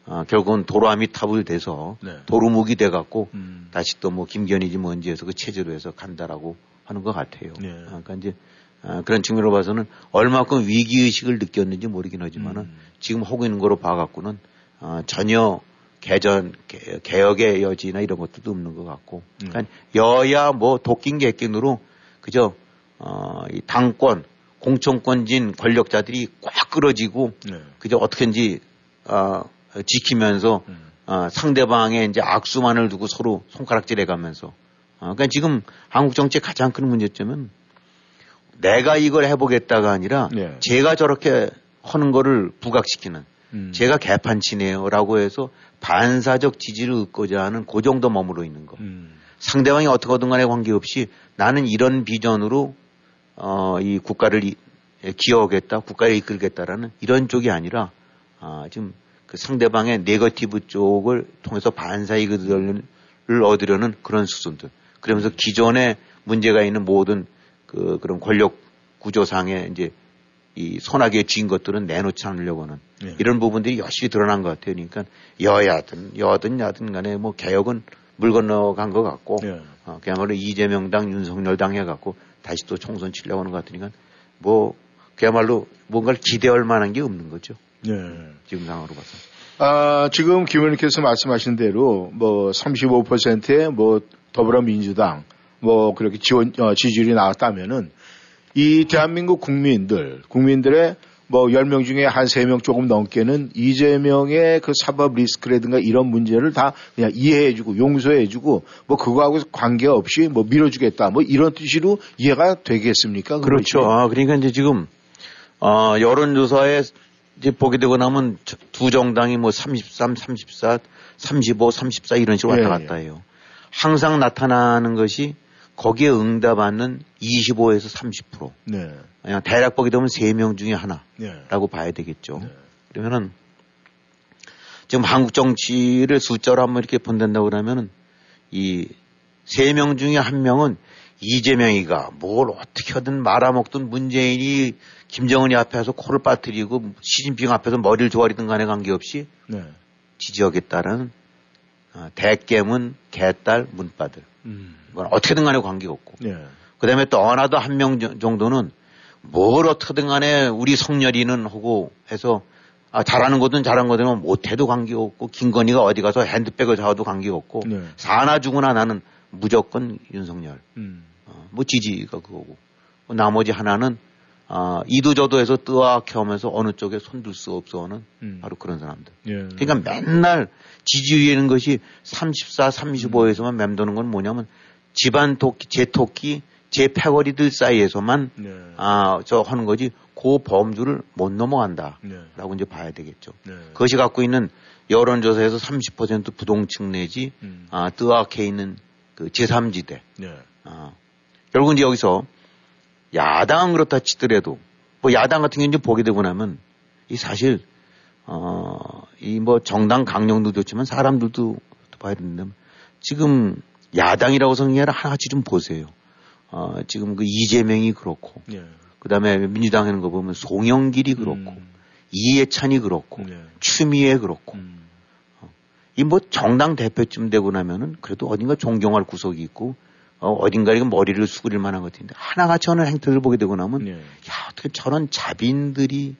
어, 결국은 도로함이 탑을 돼서 네. 도루묵이 돼 갖고 음. 다시 또 뭐 김견이지 뭔지 해서 그 체제로 해서 간다라고 하는 것 같아요. 네. 아, 그러니까 이제 어, 그런 측면으로 봐서는 얼마큼 위기의식을 느꼈는지 모르긴 하지만은 음. 지금 하고 있는 거로 봐갖고는 어, 전혀 개전, 개, 혁의 여지나 이런 것들도 없는 것 같고. 음. 그러니까 여야 뭐 도끼인 객긴으로 그저, 어, 이 당권, 공천권진 권력자들이 꽉 끌어지고 네. 그저 어떻게든지, 어, 지키면서 음. 어, 상대방의 이제 악수만을 두고 서로 손가락질 해가면서. 어, 그러니까 지금 한국 정치의 가장 큰 문제점은 내가 이걸 해보겠다가 아니라 네. 제가 저렇게 하는 거를 부각시키는 음. 제가 개판치네요라고 해서 반사적 지지를 얻고자 하는 그 정도 머물러 있는 거. 음. 상대방이 어떻게 하든 간에 관계없이 나는 이런 비전으로 어, 이 국가를 이, 기여하겠다, 국가를 이끌겠다라는 이런 쪽이 아니라 아, 지금 그 상대방의 네거티브 쪽을 통해서 반사 이익을 얻으려는 그런 수순들. 그러면서 기존에 문제가 있는 모든 그 그런 권력 구조상의 이제 이 소나기에 쥔 것들은 내놓지 않으려고 하는 네. 이런 부분들이 열심히 드러난 것 같아요. 그러니까 여야든 여든 야든 간에 뭐 개혁은 물 건너간 것 같고 네. 어, 그야말로 이재명당 윤석열당 해갖고 다시 또 총선 치려고 하는 것 같으니까 뭐 그야말로 뭔가를 기대할 만한 게 없는 거죠. 네. 지금 상황으로 봐서. 아, 지금 김 의원님께서 말씀하신 대로 뭐 35%의 뭐 더불어민주당 뭐 그렇게 지원 어, 지지율이 나왔다면은 이 대한민국 국민들 국민들의 뭐 10명 중에 한 3명 조금 넘게는 이재명의 그 사법 리스크라든가 이런 문제를 다 그냥 이해해주고 용서해주고 뭐 그거하고 관계없이 뭐 밀어주겠다 뭐 이런 뜻으로 이해가 되겠습니까? 그렇죠. 아, 그러니까 이제 지금, 어, 여론조사에 이제 보게 되고 나면 두 정당이 뭐 33, 34, 35, 34 이런 식으로 왔다 예, 갔다 해요. 항상 나타나는 것이 거기에 응답하는 25에서 30%. 네. 그냥 대략 보게 되면 3명 중에 하나라고 네. 봐야 되겠죠. 네. 그러면은 지금 한국 정치를 숫자로 한번 이렇게 본단다고 그러면은 이 3명 중에 한 명은 이재명이가 뭘 어떻게 하든 말아먹든 문재인이 김정은이 앞에서 코를 빠뜨리고 시진핑 앞에서 머리를 조아리든 간에 관계없이 네. 지지하겠다는 어, 대깨문 개딸 문빠들. 음. 뭐 어떻게든 간에 관계없고. 예. 그 다음에 또 another 한 명 정도는 뭘 어떻게든 간에 우리 석열이는 하고 해서 아, 잘하는 거든 잘한 거든 못해도 관계없고 김건희가 어디 가서 핸드백을 사와도 관계없고 네. 사나 죽으나 나는 무조건 윤석열. 음. 어, 뭐 지지가 그거고. 뭐 나머지 하나는 아, 이도저도해서 뜨악해 오면서 어느 쪽에 손들 수 없어 하는 음. 바로 그런 사람들. 예. 그러니까 맨날 지지율이라는 것이 34, 35에서만 음. 맴도는 건 뭐냐면 집안 토끼, 제 토끼, 제 패거리들 사이에서만 네. 아, 저 하는 거지 그 범주를 못 넘어간다라고 네. 이제 봐야 되겠죠. 네. 그것이 갖고 있는 여론조사에서 30% 부동층 내지 음. 아, 뜨악해 있는 그 제3지대. 아, 결국은 이제 여기서 야당은 그렇다 치더라도 뭐 야당 같은 경우는 보게 되고 나면 이 사실 어, 이 뭐 정당 강령도 좋지만 사람들도 봐야 되는데 지금 야당이라고 성행해라 하나같이 좀 보세요. 어, 지금 그 이재명이 그렇고, 예. 그 다음에 민주당 하는 거 보면 송영길이 그렇고, 음. 이해찬이 그렇고, 예. 추미애 그렇고, 음. 어, 이뭐 정당 대표쯤 되고 나면은 그래도 어딘가 존경할 구석이 있고, 어, 어딘가에 머리를 수그릴 만한 것 같은데, 하나같이 하는 행태를 보게 되고 나면, 예. 야, 어떻게 저런 자빈들이,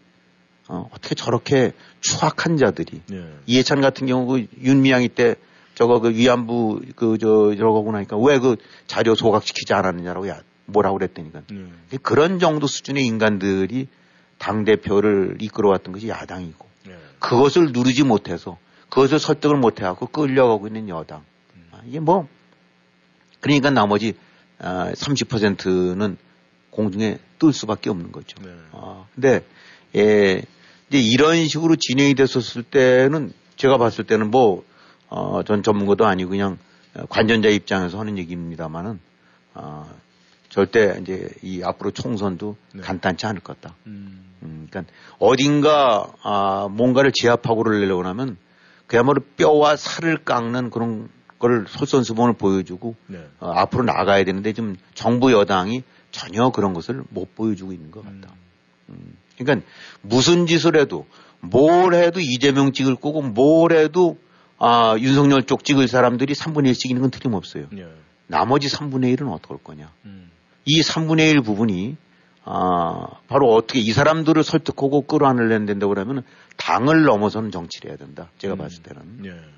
어, 어떻게 저렇게 추악한 자들이, 예. 이해찬 같은 경우 그 윤미향이 때 저거 그 위안부 그 저 저거고 나니까 왜 그 자료 소각시키지 않았느냐라고 야 뭐라고 그랬더니까 음. 그런 정도 수준의 인간들이 당 대표를 이끌어왔던 것이 야당이고 네. 그것을 누르지 못해서 그것을 설득을 못해갖고 끌려가고 있는 여당 음. 아, 이게 뭐 그러니까 나머지 아, 30%는 공중에 뜰 수밖에 없는 거죠. 네. 아, 근데 예, 이제 이런 식으로 진행이 됐었을 때는 제가 봤을 때는 뭐 어, 전 전문가도 아니고 그냥 관전자 입장에서 하는 얘기입니다만은 어, 절대 이제 이 앞으로 총선도 네. 간단치 않을 것 같다. 음. 음, 그러니까 어딘가 아, 뭔가를 제압하고 를 내려고 하면 그야말로 뼈와 살을 깎는 그런 걸 솔선수범을 보여주고 네. 어, 앞으로 나가야 되는데 지금 정부 여당이 전혀 그런 것을 못 보여주고 있는 것 같다. 음. 음. 그러니까 무슨 짓을 해도 뭘 해도 이재명 찍을 거고 뭘 해도 아, 윤석열 쪽 찍을 사람들이 3분의 1씩 있는 건 틀림없어요. 예. 나머지 3분의 1은 어떻게 할 거냐. 음. 이 3분의 1 부분이 아, 바로 어떻게 이 사람들을 설득하고 끌어안으려는 된다고 그러면 당을 넘어서는 정치를 해야 된다. 제가 음. 봤을 때는. 예.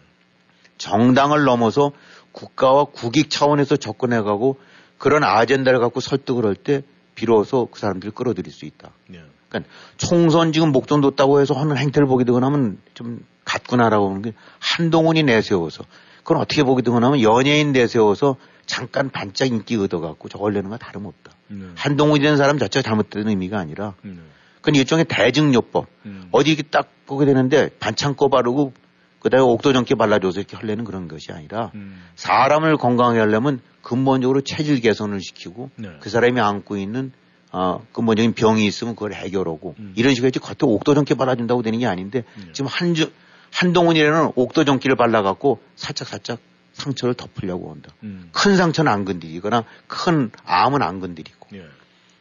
정당을 넘어서 국가와 국익 차원에서 접근해가고 그런 아젠다를 갖고 설득을 할 때 비로소 그 사람들을 끌어들일 수 있다. 예. 그러니까 총선 지금 목돈 뒀다고 해서 하는 행태를 보게 되거나 하면 좀 같구나라고 하는 게 한동훈이 내세워서 그건 어떻게 보게 되거나 하면 연예인 내세워서 잠깐 반짝 인기 얻어갖고 저걸 내는 거 다름없다. 네. 한동훈이 된 사람 자체가 잘못된 의미가 아니라 네. 그건 일종의 대증요법. 음. 어디 이렇게 딱 보게 되는데 반창 꺼 바르고 그다음에 옥도전기 발라줘서 이렇게 하려는 그런 것이 아니라 음. 사람을 건강하게 하려면 근본적으로 체질 개선을 시키고 네. 그 사람이 안고 있는 어, 근본적인 병이 있으면 그걸 해결하고 음. 이런 식으로 해지 겉에 옥도전기 발라준다고 되는 게 아닌데 네. 지금 한주 한동훈이라는 옥도전기를 발라갖고 살짝 살짝 상처를 덮으려고 한다. 음. 큰 상처는 안 건드리거나 큰 암은 안 건드리고. 예.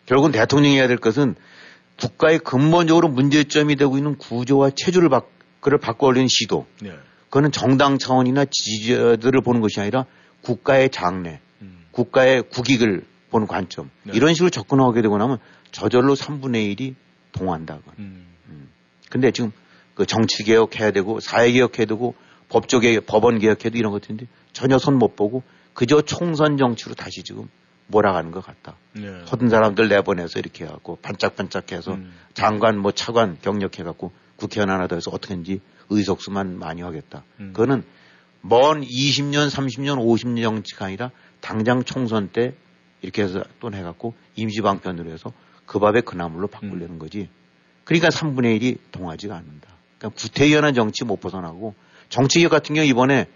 결국은 대통령이 해야 될 것은 국가의 근본적으로 문제점이 되고 있는 구조와 체주를 바, 그를 바꿔올리는 시도. 예. 그거는 정당 차원이나 지지자들을 보는 것이 아니라 국가의 장래, 음. 국가의 국익을 보는 관점. 네. 이런 식으로 접근하게 되고 나면 저절로 3분의 1이 동한다. 음. 음. 근데 지금 그 정치 개혁해야 되고 사회 개혁해야 되고 법조 개혁, 법원 개혁해도 이런 것들인데 전혀 손 못 보고 그저 총선 정치로 다시 지금 몰아가는 것 같다. 네. 허든 사람들 내보내서 이렇게 해갖고 반짝반짝해서 음. 장관 뭐 차관 경력해갖고 국회의원 하나 더 해서 어떻게든지 의석수만 많이 하겠다. 음. 그거는 먼 20년, 30년, 50년 정치가 아니라 당장 총선 때 이렇게 해서 또 해갖고 임시방편으로 해서 그 밥에 그 나물로 바꾸려는 음. 거지. 그러니까 3분의 1이 동하지가 않는다. 그러니까 구태연한 정치 못 벗어나고 정치개혁 같은 경우 이번에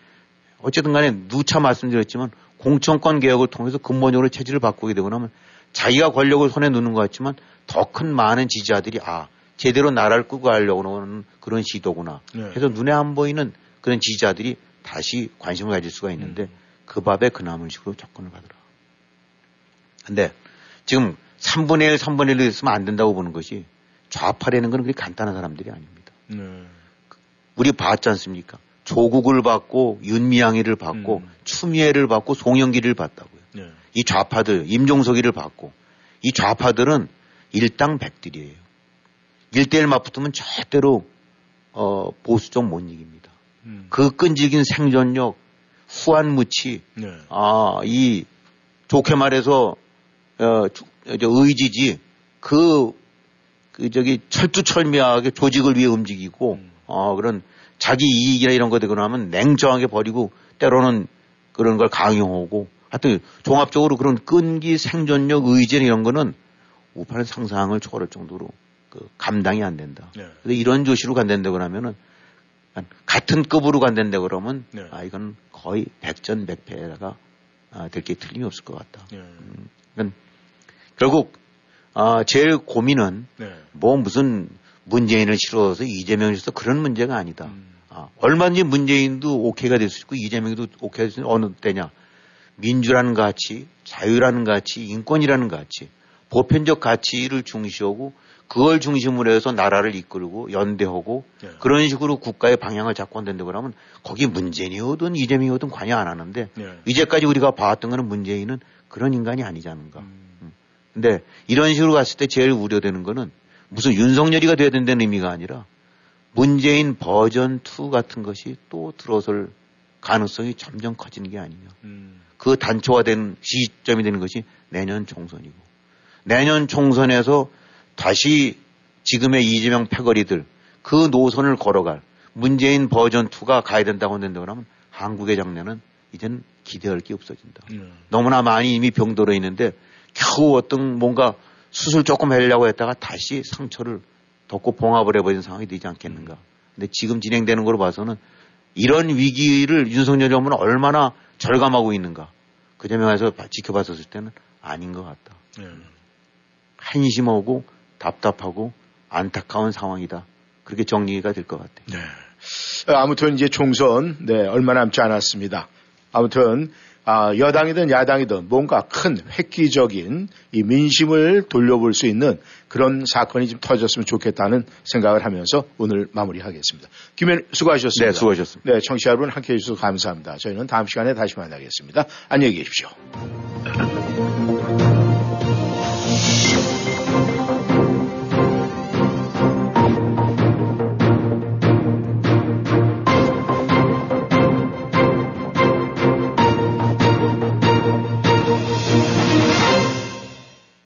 어쨌든 간에 누차 말씀드렸지만 공천권 개혁을 통해서 근본적으로 체질을 바꾸게 되고 나면 자기가 권력을 손에 넣는 것 같지만 더 큰 많은 지지자들이 아 제대로 나라를 끌고 가려고 하는 그런 시도구나 네. 해서 눈에 안 보이는 그런 지지자들이 다시 관심을 가질 수가 있는데 음. 그 밥에 그 나물식으로 접근을 하더라. 근데 지금 3분의 1, 3분의 1로 있으면 안 된다고 보는 것이 좌파라는 건 그렇게 간단한 사람들이 아닙니다. 네. 우리 봤지 않습니까? 조국을 받고 윤미향이를 받고 음. 추미애를 받고 송영기를 받다고요. 네. 이 좌파들 임종석이를 받고 이 좌파들은 일당 백들이에요. 일대일 맞붙으면 절대로 어, 보수적 못 이깁니다. 음. 그 끈질긴 생존력, 후한무치, 네. 아, 이 좋게 말해서 어, 의지지 그, 그 저기 철두철미하게 조직을 위해 움직이고 음. 어, 그런 자기 이익이나 이런 거 되거나 하면 냉정하게 버리고 때로는 그런 걸 강요하고 하여튼 종합적으로 그런 끈기 생존력 의지 이런 거는 우파는 상상을 초월할 정도로 그 감당이 안 된다. 네. 근데 이런 조시로 간다고 그러면은 같은 급으로 간다고 그러면 네. 아 이건 거의 백전백패가 아, 될게 틀림이 없을 것 같다. 네. 음, 그러니까 결국 아 제일 고민은 네. 뭐 무슨 문재인을 싫어서 이재명을 싫어서 그런 문제가 아니다. 음. 아, 얼마든지 문재인도 오케이가 될 수 있고 이재명도 오케이가 될 수 있는 어느 때냐. 민주라는 가치, 자유라는 가치, 인권이라는 가치, 보편적 가치를 중시하고 그걸 중심으로 해서 나라를 이끌고 연대하고 네. 그런 식으로 국가의 방향을 잡고 한다고 그러면 거기 문재인이오든 이재명이오든 관여 안 하는데 네. 이제까지 우리가 봐왔던 거는 문재인은 그런 인간이 아니지 않은가. 음. 음. 근데 이런 식으로 갔을 때 제일 우려되는 거는 무슨 윤석열이가 돼야 된다는 의미가 아니라 문재인 버전 2 같은 것이 또 들어설 가능성이 점점 커지는 게 아니냐. 음. 그 단초화된 시점이 되는 것이 내년 총선이고 내년 총선에서 다시 지금의 이재명 패거리들 그 노선을 걸어갈 문재인 버전 2가 가야 된다고 한다고 하면 한국의 장래는 이제는 기대할 게 없어진다. 음. 너무나 많이 이미 병들어 있는데 겨우 어떤 뭔가 수술 조금 하려고 했다가 다시 상처를 덮고 봉합을 해버린 상황이 되지 않겠는가. 근데 지금 진행되는 걸로 봐서는 이런 위기를 윤석열 정부는 얼마나 절감하고 있는가. 그 점에서 지켜봤었을 때는 아닌 것 같다. 네. 한심하고 답답하고 안타까운 상황이다. 그렇게 정리가 될 것 같아요. 네. 아무튼 이제 총선, 네, 얼마 남지 않았습니다. 아무튼 아, 여당이든 야당이든 뭔가 큰 획기적인 이 민심을 돌려볼 수 있는 그런 사건이 좀 터졌으면 좋겠다는 생각을 하면서 오늘 마무리하겠습니다. 김현 수고하셨습니다. 네, 수고하셨습니다. 네, 청취자 여러분 함께 해 주셔서 감사합니다. 저희는 다음 시간에 다시 만나겠습니다. 안녕히 계십시오.